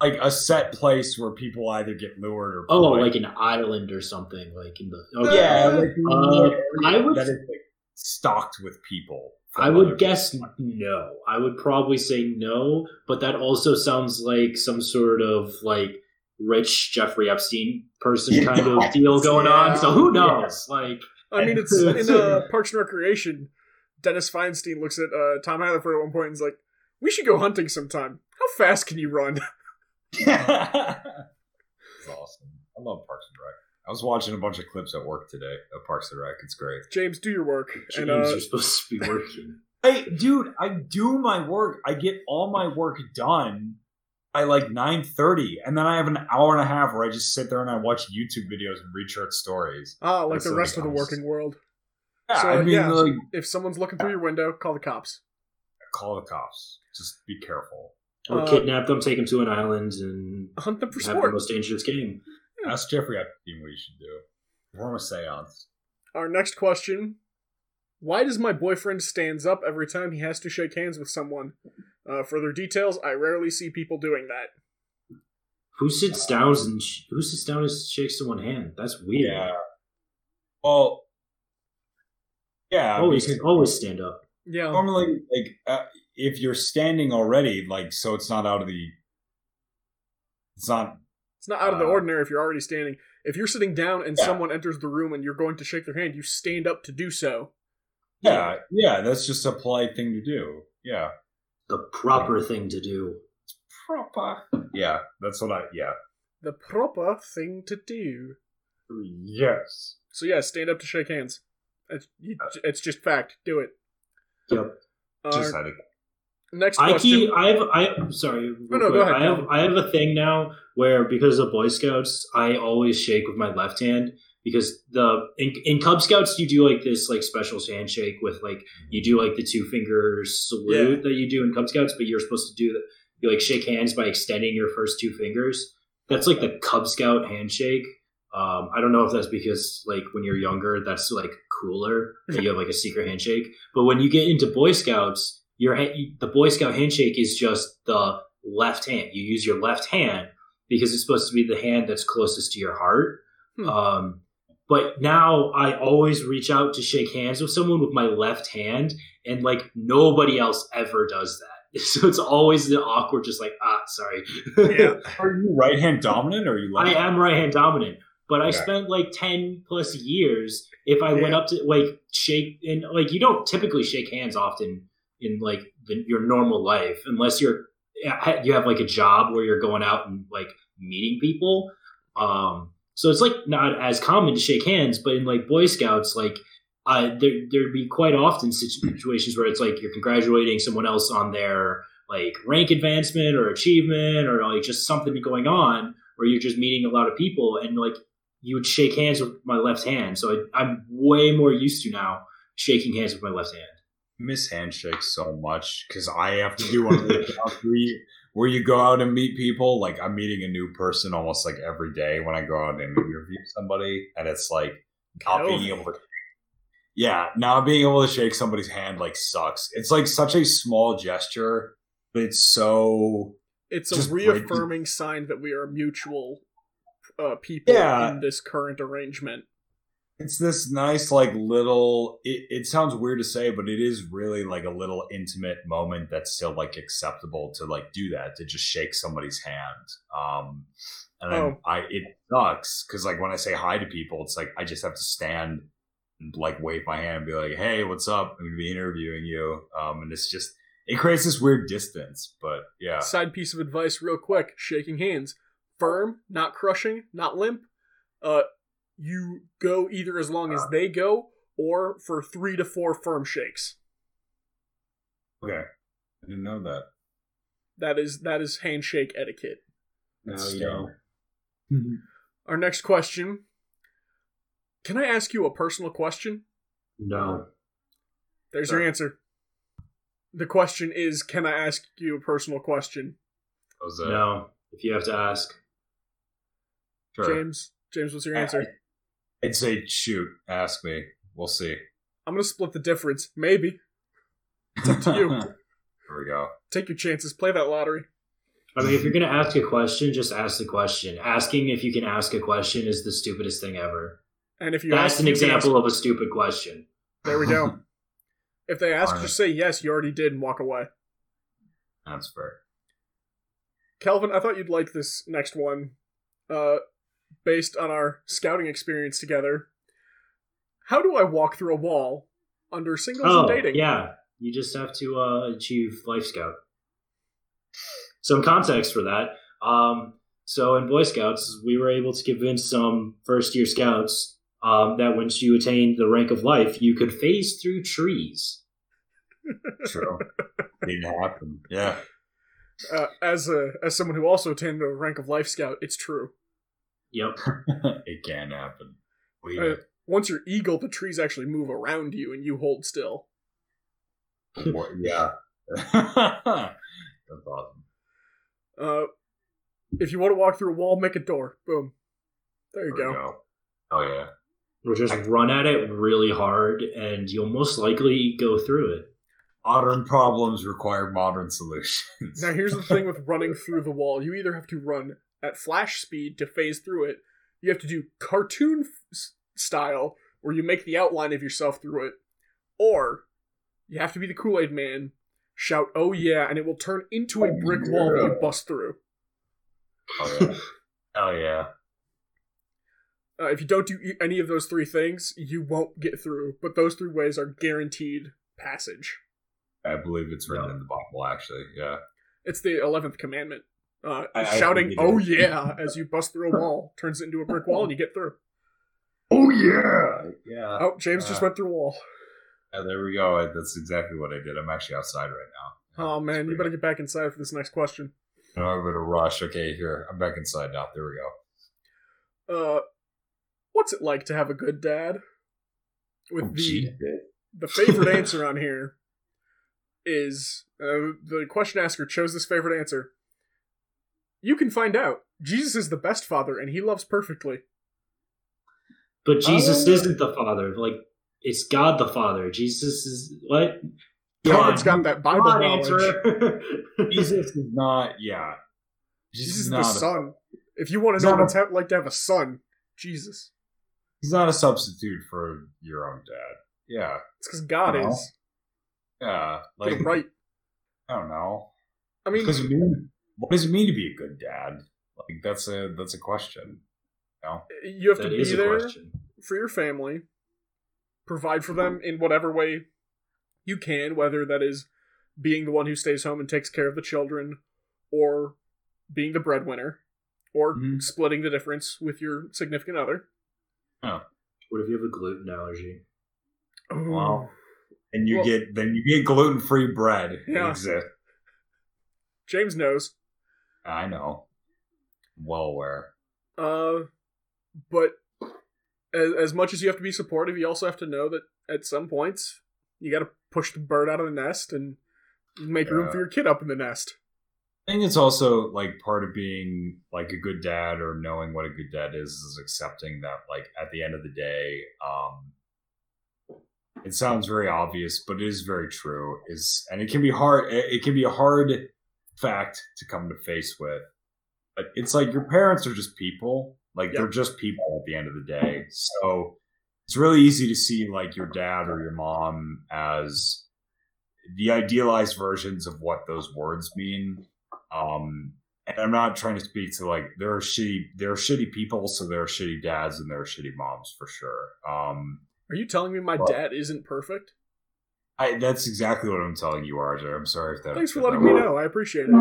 Speaker 3: like a set place where people either get lured or
Speaker 2: Oh, like an island or something, like in the. Okay.
Speaker 3: yeah, like,
Speaker 2: Uh, I would-
Speaker 3: that is like, stocked with people.
Speaker 2: I would guess
Speaker 3: people.
Speaker 2: no. I would probably say no, but that also sounds like some sort of like rich Jeffrey Epstein person kind of deal going on. So who knows? Like,
Speaker 1: I mean, it's in uh, Parks and Recreation. Dennis Feinstein looks at uh, Tom Haverford at one point and is like, "We should go hunting sometime. How fast can you run?"
Speaker 3: It's awesome. I love Parks and Rec. I was watching a bunch of clips at work today of Parks and Rec. It's great.
Speaker 1: James, do your work.
Speaker 2: James,
Speaker 1: and uh,
Speaker 2: you're supposed to be working.
Speaker 3: Hey, dude, I do my work. I get all my work done by like nine thirty, and then I have an hour and a half where I just sit there and I watch YouTube videos and read short stories.
Speaker 1: ah, like
Speaker 3: That's
Speaker 1: the rest of the working world.
Speaker 3: Yeah,
Speaker 1: So,
Speaker 3: I mean,
Speaker 1: yeah.
Speaker 3: like,
Speaker 1: If someone's looking through your window, call the cops.
Speaker 3: call the cops. Just be careful.
Speaker 2: Or
Speaker 1: Uh,
Speaker 2: kidnap them, take them to an island, and
Speaker 1: Hunt them for
Speaker 2: have the
Speaker 1: sport.
Speaker 2: most dangerous game.
Speaker 3: Ask Jeffrey Epstein what you should do. Perform a seance.
Speaker 1: Our next question: Why does my boyfriend stands up every time he has to shake hands with someone? Uh, further details: I rarely see people doing that.
Speaker 2: Who sits down and sh- who sits down and shakes someone's hand? That's weird.
Speaker 3: Yeah. Well, yeah.
Speaker 2: always,
Speaker 3: because
Speaker 2: always stand up.
Speaker 1: Yeah,
Speaker 3: normally, like, uh, if you're standing already, like, so it's not out of the. It's not.
Speaker 1: It's not out of the
Speaker 3: uh,
Speaker 1: ordinary if you're already standing. If you're sitting down and
Speaker 3: Yeah.
Speaker 1: someone enters the room and you're going to shake their hand, you stand up to do so.
Speaker 3: Yeah, yeah. That's just a polite thing to do. Yeah.
Speaker 2: The proper thing to do.
Speaker 3: Proper. Yeah, that's what I. Yeah.
Speaker 1: The proper thing to do.
Speaker 3: Yes.
Speaker 1: So yeah, stand up to shake hands. It's, it's just fact. Do it.
Speaker 2: Yep.
Speaker 1: Uh,
Speaker 3: Just had to.
Speaker 1: Next
Speaker 2: I
Speaker 1: question.
Speaker 2: keep. I have. I am sorry.
Speaker 1: Oh, no, go ahead,
Speaker 2: I have. I have a thing now where because of Boy Scouts, I always shake with my left hand because the in, in Cub Scouts you do like this like special handshake with like you do like the two finger salute that you do in Cub Scouts, but you're supposed to do that. You like shake hands by extending your first two fingers. That's like the Cub Scout handshake. Um, I don't know if that's because like when you're younger, that's like cooler you have like a secret handshake. But when you get into Boy Scouts, your the Boy Scout handshake is just the left hand. You use your left hand because it's supposed to be the hand that's closest to your heart.
Speaker 1: Hmm.
Speaker 2: Um, but now I always reach out to shake hands with someone with my left hand, and like nobody else ever does that. So it's always the awkward, just like ah, sorry.
Speaker 1: Yeah.
Speaker 3: Are you right hand dominant or are you
Speaker 2: I am right hand dominant, but I spent like ten plus years. If I went up to like shake and like you don't typically shake hands often in like the, your normal life unless you're you have like a job where you're going out and like meeting people. Um, so it's like not as common to shake hands, but in like Boy Scouts, like uh, there there'd be quite often situations where it's like you're congratulating someone else on their like rank advancement or achievement or like just something going on where you're just meeting a lot of people and like you would shake hands with my left hand. So I, I'm way more used to now shaking hands with my left hand.
Speaker 3: Miss handshakes so much because I have to do one of the where you, where you go out and meet people. Like I'm meeting a new person almost like every day when I go out and interview somebody, and it's like not being able to. Yeah, not being able to shake somebody's hand like sucks. It's like such a small gesture, but it's so
Speaker 1: It's a reaffirming sign that we are mutual uh, people
Speaker 3: Yeah.
Speaker 1: in this current arrangement.
Speaker 3: It's this nice like little it, it sounds weird to say but it is really like a little intimate moment that's still like acceptable to like do that to just shake somebody's hand. Um and then
Speaker 1: Oh.
Speaker 3: i it sucks because like when i say hi to people it's like i just have to stand and like wave my hand and be like hey what's up? I'm gonna be interviewing you. Um and it's just it creates this weird distance but yeah.
Speaker 1: Side piece of advice, real quick: shaking hands, firm, not crushing, not limp. Uh, you go either as long as they go, or for three to four firm shakes.
Speaker 3: okay i didn't know that
Speaker 1: That is that is handshake etiquette.
Speaker 2: Now
Speaker 3: That's
Speaker 2: you know.
Speaker 3: standard.
Speaker 1: Our next question. Can I ask you a personal question?
Speaker 2: No.
Speaker 1: There's
Speaker 3: Sure.
Speaker 1: your answer. The question is, can I ask you a personal question?
Speaker 3: That was, uh,
Speaker 2: No. If you have to ask.
Speaker 3: sure.
Speaker 1: James, James, what's your answer?
Speaker 3: I'd say shoot. Ask me. We'll see.
Speaker 1: I'm gonna split the difference. Maybe. It's up to you.
Speaker 3: Here we go.
Speaker 1: Take your chances. Play that lottery.
Speaker 2: I mean, if you're going to ask a question, just ask the question. Asking if you can ask a question is the stupidest thing ever.
Speaker 1: And if you
Speaker 2: That's
Speaker 1: ask,
Speaker 2: an
Speaker 1: you can
Speaker 2: example of a stupid question.
Speaker 1: there we go. If they ask,
Speaker 3: Alright.
Speaker 1: just say yes. You already did, and walk away.
Speaker 3: That's fair.
Speaker 1: Kelvin, I thought you'd like this next one, uh, based on our scouting experience together. How do I walk through a wall under singles
Speaker 2: Oh,
Speaker 1: and dating?
Speaker 2: yeah. You just have to uh, achieve Life Scout. Some context for that. Um, so in Boy Scouts, we were able to convince some first year scouts um, that once you attained the rank of life, you could phase through trees.
Speaker 3: True. Didn't happen. Yeah.
Speaker 1: Uh, as a as someone who also attained the rank of life scout, it's true.
Speaker 2: Yep.
Speaker 3: it can happen. Believe
Speaker 1: Uh, once you're eagle, the trees actually move around you, and you hold still.
Speaker 3: What- yeah. That's awesome.
Speaker 1: Uh, if you want to walk through a wall, make a door. Boom. There you
Speaker 3: There we
Speaker 1: go.
Speaker 3: Oh yeah.
Speaker 2: Or just run at it really hard, and you'll most likely go through it.
Speaker 3: Modern problems require modern solutions.
Speaker 1: Now, here's the thing with running through the wall: you either have to run at flash speed to phase through it, you have to do cartoon f- s- style, where you make the outline of yourself through it, or you have to be the Kool Aid Man, shout "Oh yeah!" and it will turn into a
Speaker 3: Oh,
Speaker 1: brick wall that you bust through.
Speaker 3: Oh yeah. Oh yeah.
Speaker 1: Uh, if you don't do e- any of those three things, you won't get through. But those three ways are guaranteed passage.
Speaker 3: I believe it's written
Speaker 2: No.
Speaker 3: in the Bible. Actually, yeah.
Speaker 1: It's the eleventh commandment. Uh,
Speaker 3: I- I
Speaker 1: shouting
Speaker 3: figured it.
Speaker 1: "Oh yeah!" as you bust through a wall turns it into a brick wall and you get through.
Speaker 3: Oh yeah. Yeah.
Speaker 1: Oh, James just
Speaker 3: Uh,
Speaker 1: went through a wall.
Speaker 3: Yeah, there we go. I- That's exactly what I did. I'm actually outside right now.
Speaker 1: Oh man, you
Speaker 3: It's
Speaker 1: better get back inside for this next question.
Speaker 3: pretty- I'm gonna rush. Okay, here. I'm back inside now. There we go.
Speaker 1: Uh, what's it like to have a good dad? With
Speaker 3: Oh,
Speaker 1: the
Speaker 3: gee.
Speaker 1: the favorite answer on here is uh, the question asker chose this favorite answer. You can find out. Jesus is the best father, and he loves perfectly.
Speaker 2: But Jesus
Speaker 3: Oh.
Speaker 2: isn't the Father. Like, it's God the Father. Jesus is what?
Speaker 1: God's got that Bible
Speaker 2: God
Speaker 1: knowledge.
Speaker 2: answer.
Speaker 3: Jesus is not. Yeah.
Speaker 1: Jesus is
Speaker 3: not
Speaker 1: the
Speaker 3: a-
Speaker 1: son. If you want to know
Speaker 3: not
Speaker 1: what it's like to have a son, Jesus.
Speaker 3: he's not a substitute for your own dad. Yeah.
Speaker 1: It's because God
Speaker 3: No.
Speaker 1: is.
Speaker 3: Yeah.
Speaker 1: Like,
Speaker 3: Like
Speaker 1: right.
Speaker 3: I don't know.
Speaker 1: I mean,
Speaker 3: does it mean? What does it mean to be a good dad? Like that's a that's a question. No.
Speaker 1: you have to be there for your family, provide for them in whatever way you can, whether that is being the one who stays home and takes care of the children, or being the breadwinner, or
Speaker 3: Mhm.
Speaker 1: splitting the difference with your significant other. Oh.
Speaker 2: What if you have a gluten allergy?
Speaker 3: Wow. And you
Speaker 1: Well-
Speaker 3: get then you get gluten free bread.
Speaker 1: Yeah. James knows.
Speaker 3: I know. Well aware.
Speaker 1: Uh, but as, as much as you have to be supportive, you also have to know that at some points you got to push the bird out of the nest and make room for your kid up in the nest.
Speaker 3: I think it's also like part of being like a good dad or knowing what a good dad is is accepting that like at the end of the day, um it sounds very obvious, but it is very true. Is and it can be hard it it can be a hard fact to come to face with. But it's like your parents are just people. Like
Speaker 1: Yeah.
Speaker 3: they're just people at the end of the day. So it's really easy to see like your dad or your mom as the idealized versions of what those words mean. Um, and I'm not trying to speak to like there are shitty there are shitty people, so there are shitty dads and there are shitty moms for sure. Um,
Speaker 1: Are you telling me my
Speaker 3: Well-
Speaker 1: dad isn't perfect?
Speaker 3: I, that's exactly what I'm telling you, RJ. I'm sorry if that.
Speaker 1: Thanks for letting me know. I appreciate it.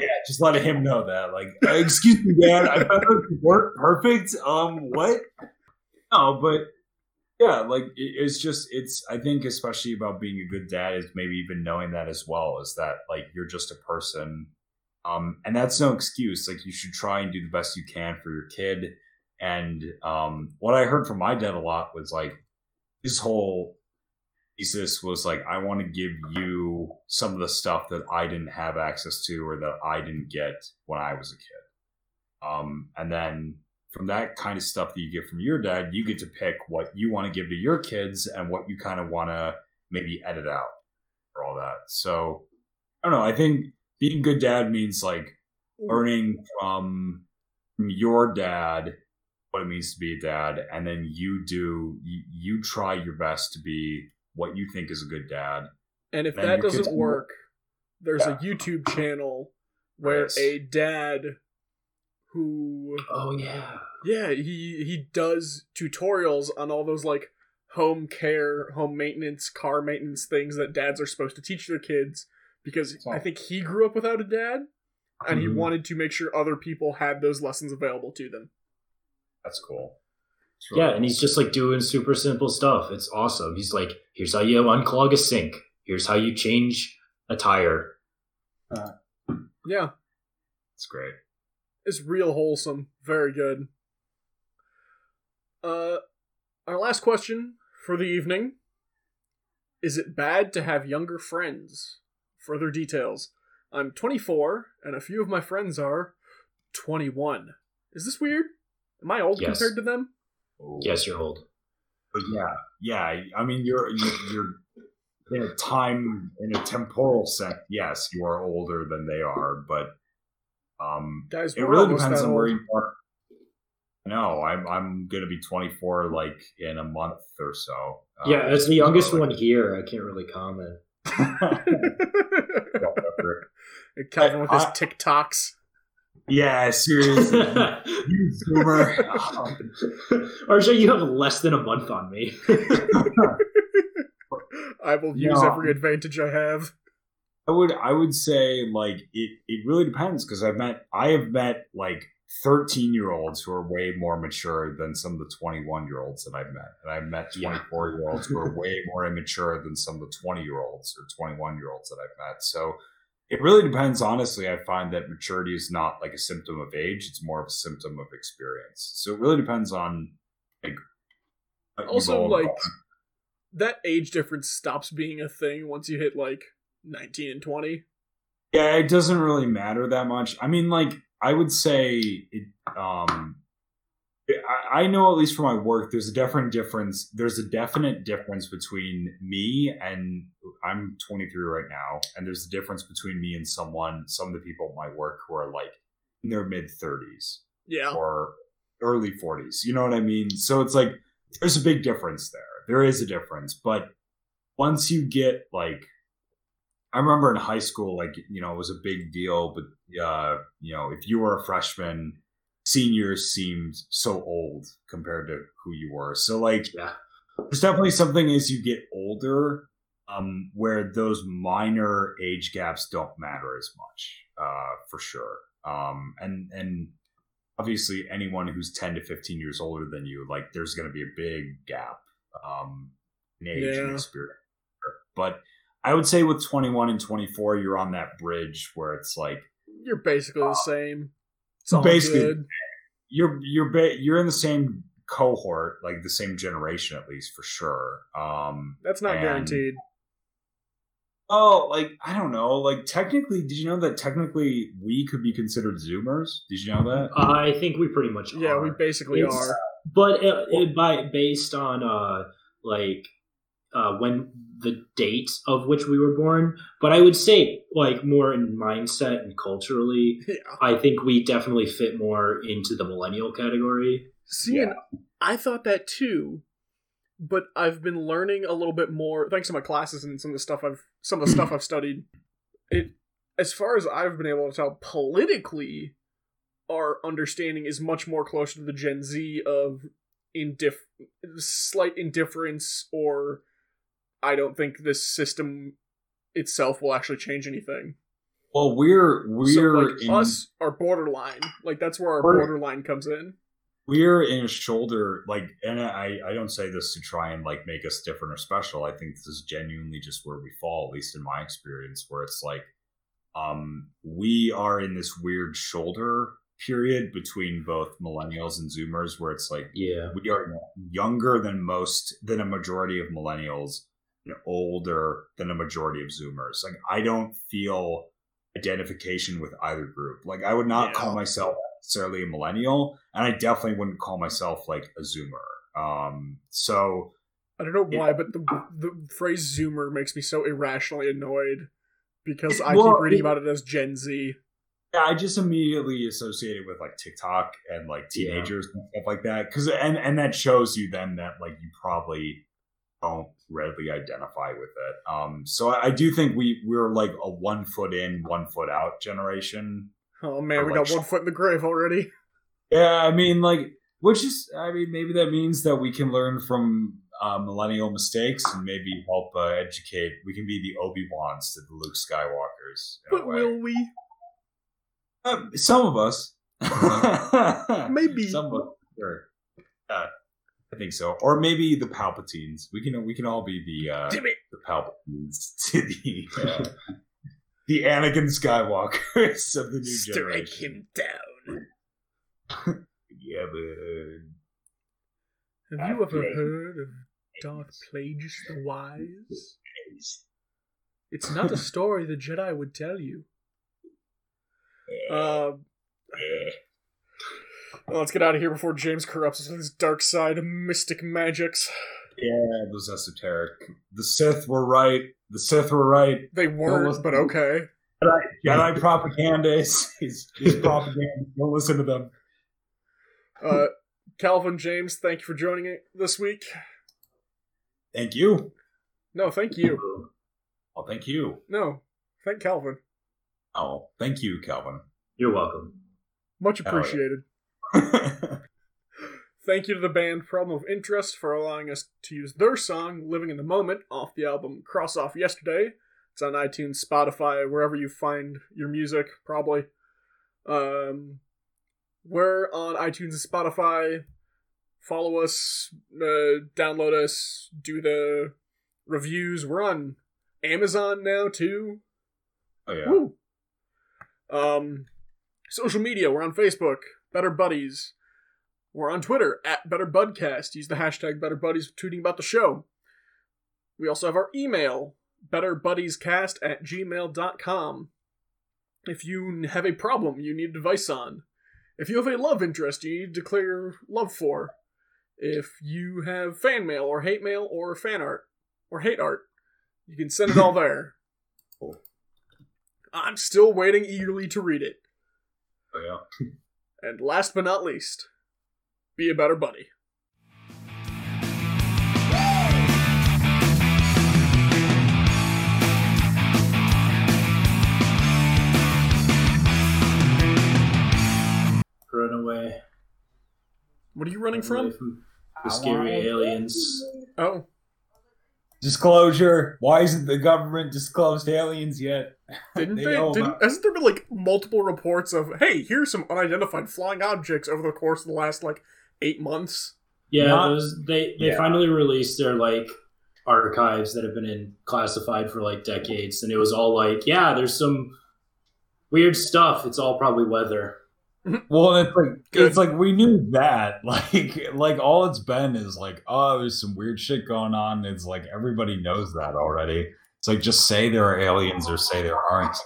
Speaker 3: Yeah, just letting him know that. Like, "Uh, excuse me, Dad, I thought it worked perfect. Um, what? No, but yeah, like it, it's just it's. I think especially about being a good dad is maybe even knowing that as well is that like you're just a person, um, and that's no excuse. Like you should try and do the best you can for your kid. And um, what I heard from my dad a lot was like his whole thesis was like, I want to give you some of the stuff that I didn't have access to or that I didn't get when I was a kid. Um, and then from that kind of stuff that you get from your dad, you get to pick what you want to give to your kids and what you kind of want to maybe edit out or all that. So I don't know. I think being a good dad means like learning from, from your dad what it means to be a dad, and then you do you, you try your best to be what you think is a good dad.
Speaker 1: And if
Speaker 3: Then
Speaker 1: that doesn't work, there's
Speaker 3: Yeah.
Speaker 1: a YouTube channel where
Speaker 3: Right.
Speaker 1: a dad who
Speaker 2: Oh yeah.
Speaker 1: yeah, he he does tutorials on all those like home care, home maintenance, car maintenance things that dads are supposed to teach their kids because I think he grew up without a dad and he
Speaker 3: Mhm.
Speaker 1: wanted to make sure other people had those lessons available to them.
Speaker 3: That's cool. It's really
Speaker 2: Yeah, and he's just like doing super simple stuff. It's awesome. He's like, here's how you unclog a sink. Here's how you change a tire.
Speaker 1: Yeah,
Speaker 3: it's great.
Speaker 1: it's real wholesome, very good. Uh our last question for the evening is it bad to have younger friends? Further details. I'm 24 and a few of my friends are 21. Is this weird? Am I old
Speaker 2: Yes.
Speaker 1: compared to them?
Speaker 3: Ooh.
Speaker 2: Yes, you're old.
Speaker 3: but yeah, yeah. I mean, you're you- you're in a time in a temporal sense. Yes, you are older than they are, but um,
Speaker 1: Guys,
Speaker 3: it really depends on where
Speaker 1: old.
Speaker 3: you are. No, I'm I'm gonna be 24 like in a month or so. Um,
Speaker 2: yeah, as the youngest
Speaker 3: so,
Speaker 2: one here, I can't really comment.
Speaker 1: Calvin with his
Speaker 3: I-
Speaker 1: TikToks.
Speaker 3: Yeah, seriously, you zoomer.
Speaker 2: RJ, you have less than a month on me.
Speaker 1: I will use
Speaker 3: No.
Speaker 1: every advantage I have.
Speaker 3: I would I would say like it it really depends because I've met I have met like 13 year olds who are way more mature than some of the 21 year olds that I've met. And I've met
Speaker 2: Yeah.
Speaker 3: 24 year olds who are way more immature than some of the 20 year olds or 21 year olds that I've met. So it really depends. Honestly, I find that maturity is not like a symptom of age, it's more of a symptom of experience. So it really depends on like
Speaker 1: Also, like, That age difference stops being a thing once you hit like 19 and 20.
Speaker 3: Yeah, it doesn't really matter that much. I mean, like I would say, it, um, I, I know at least for my work, there's a different difference. There's a definite difference between me and I'm 23 right now, and there's a difference between me and someone, some of the people at my work who are like in their mid 30s
Speaker 1: Yeah.
Speaker 3: or early 40s. You know what I mean? So it's like there's a big difference there. There is a difference, but once you get like I remember in high school like you know it was a big deal but uh you know if you were a freshman seniors seemed so old compared to who you were. So like
Speaker 2: Yeah.
Speaker 3: there's definitely something as you get older um where those minor age gaps don't matter as much uh for sure. Um and and obviously anyone who's 10 to 15 years older than you like there's going to be a big gap um in age and experience but i would say with 21 and 24 you're on that bridge where it's like
Speaker 1: You're basically the same. It's all
Speaker 3: Basically-
Speaker 1: good.
Speaker 3: you're you're ba- you're in the same cohort, like the same generation at least for sure. Um,
Speaker 1: That's not
Speaker 3: And-
Speaker 1: guaranteed.
Speaker 3: oh, like I don't know. Like technically, did you know that technically we could be considered Zoomers? Did you know that?
Speaker 2: I think we pretty much
Speaker 1: Yeah,
Speaker 2: are.
Speaker 1: we basically
Speaker 2: It's-
Speaker 1: are.
Speaker 2: but it, it, by based on uh like uh when the date of which we were born but i would say like more in mindset and culturally
Speaker 1: Yeah.
Speaker 2: i think we definitely fit more into the millennial category
Speaker 1: See, and I thought that too, but I've been learning a little bit more thanks to my classes and some of the stuff I've some of the stuff I've studied. It, as far as I've been able to tell, politically, our understanding is much more closer to the Gen Z of indif- slight indifference, or I don't think this system itself will actually change anything.
Speaker 3: Well, we're we're
Speaker 1: like
Speaker 3: in,
Speaker 1: us are borderline. Like that's where our
Speaker 3: We're-
Speaker 1: borderline comes in.
Speaker 3: we're in a shoulder like and i i don't say this to try and like make us different or special i think this is genuinely just where we fall at least in my experience where it's like um we are in this weird shoulder period between both millennials and zoomers where it's like
Speaker 2: yeah
Speaker 3: we are younger than most than a majority of millennials and older than a majority of zoomers like i don't feel identification with either group like i would not
Speaker 1: Yeah.
Speaker 3: call myself necessarily a millennial and i definitely wouldn't call myself like a zoomer um so
Speaker 1: I don't know
Speaker 3: Yeah.
Speaker 1: why, but the the phrase "zoomer" makes me so irrationally annoyed because I
Speaker 3: Well,
Speaker 1: keep reading
Speaker 3: it-
Speaker 1: about it as Gen Z.
Speaker 3: yeah i just immediately associate it with like tiktok and like
Speaker 2: Yeah.
Speaker 3: teenagers and stuff like that because and and that shows you then that like you probably don't readily identify with it um so i, I do think we we're like a one foot in one foot out generation
Speaker 1: Oh man,
Speaker 3: Or
Speaker 1: we
Speaker 3: like
Speaker 1: got one foot in the grave already.
Speaker 3: Yeah, I mean, like, which is, I mean, maybe that means that we can learn from uh, millennial mistakes and maybe help uh, educate. We can be the Obi Wans to the Luke Skywalkers.
Speaker 1: But will we?
Speaker 3: Uh, some of us,
Speaker 1: Maybe.
Speaker 3: some of us, sure. Uh, I think so, or maybe the Palpatines. We can we can all be the uh, the Palpatines to the uh, the Anakin Skywalkers of the new
Speaker 1: Strike
Speaker 3: generation.
Speaker 1: Strike him down.
Speaker 3: Yeah, but
Speaker 1: Have you ever heard of Darth Plagueis the Wise? It's not a story the Jedi would tell you. Uh, well, let's get out of here before James corrupts us with his dark side mystic magics.
Speaker 3: Yeah, those esoteric. The Sith were right. The Sith were right.
Speaker 1: They weren't,
Speaker 3: listen
Speaker 1: but
Speaker 3: to-
Speaker 1: okay.
Speaker 3: Jedi propaganda is, is, is propaganda. Don't listen to them.
Speaker 1: Uh, Calvin James, thank you for joining it this week.
Speaker 3: Thank you.
Speaker 1: No, thank you.
Speaker 3: Oh, thank you.
Speaker 1: No, thank Calvin.
Speaker 3: Oh, thank you, Calvin.
Speaker 2: you're welcome
Speaker 1: Much
Speaker 3: Hell yeah.
Speaker 1: appreciated. Thank you to the band Problem of Interest for allowing us to use their song Living in the Moment off the album Cross Off Yesterday. It's on iTunes, Spotify, wherever you find your music, probably. Um, we're on iTunes and Spotify. Follow us, uh, download us, do the reviews. We're on Amazon now, too.
Speaker 3: oh yeah.
Speaker 1: Woo. Um, social media. We're on Facebook, Better Buddies. We're on Twitter at Better Budcast. Use the hashtag BetterBuddies for tweeting about the show. We also have our email, betterbuddiescast at gmail.com. If you have a problem you need advice on, if you have a love interest you need to declare your love for, if you have fan mail or hate mail or fan art or hate art, you can send it all there. I'm still waiting eagerly to read it.
Speaker 3: Oh yeah.
Speaker 1: And last but not least, be a better buddy.
Speaker 2: run away
Speaker 1: What are you running
Speaker 2: Run away
Speaker 1: from?
Speaker 2: the scary aliens
Speaker 1: Oh,
Speaker 3: Disclosure. Why isn't the government disclosed aliens yet?
Speaker 1: didn't
Speaker 3: They
Speaker 1: they didn't,
Speaker 3: about-
Speaker 1: hasn't there been like multiple reports of hey, here's some unidentified flying objects over the course of the last like eight months?
Speaker 2: Yeah,
Speaker 3: Not-
Speaker 2: those they they
Speaker 3: yeah.
Speaker 2: finally released their like archives that have been in classified for like decades, and it was all like, yeah, there's some weird stuff. It's all probably weather.
Speaker 3: Well, it's like
Speaker 1: Good.
Speaker 3: it's like we knew that. Like like all it's been is like, oh, there's some weird shit going on. It's like everybody knows that already. It's like just say there are aliens or say there aren't.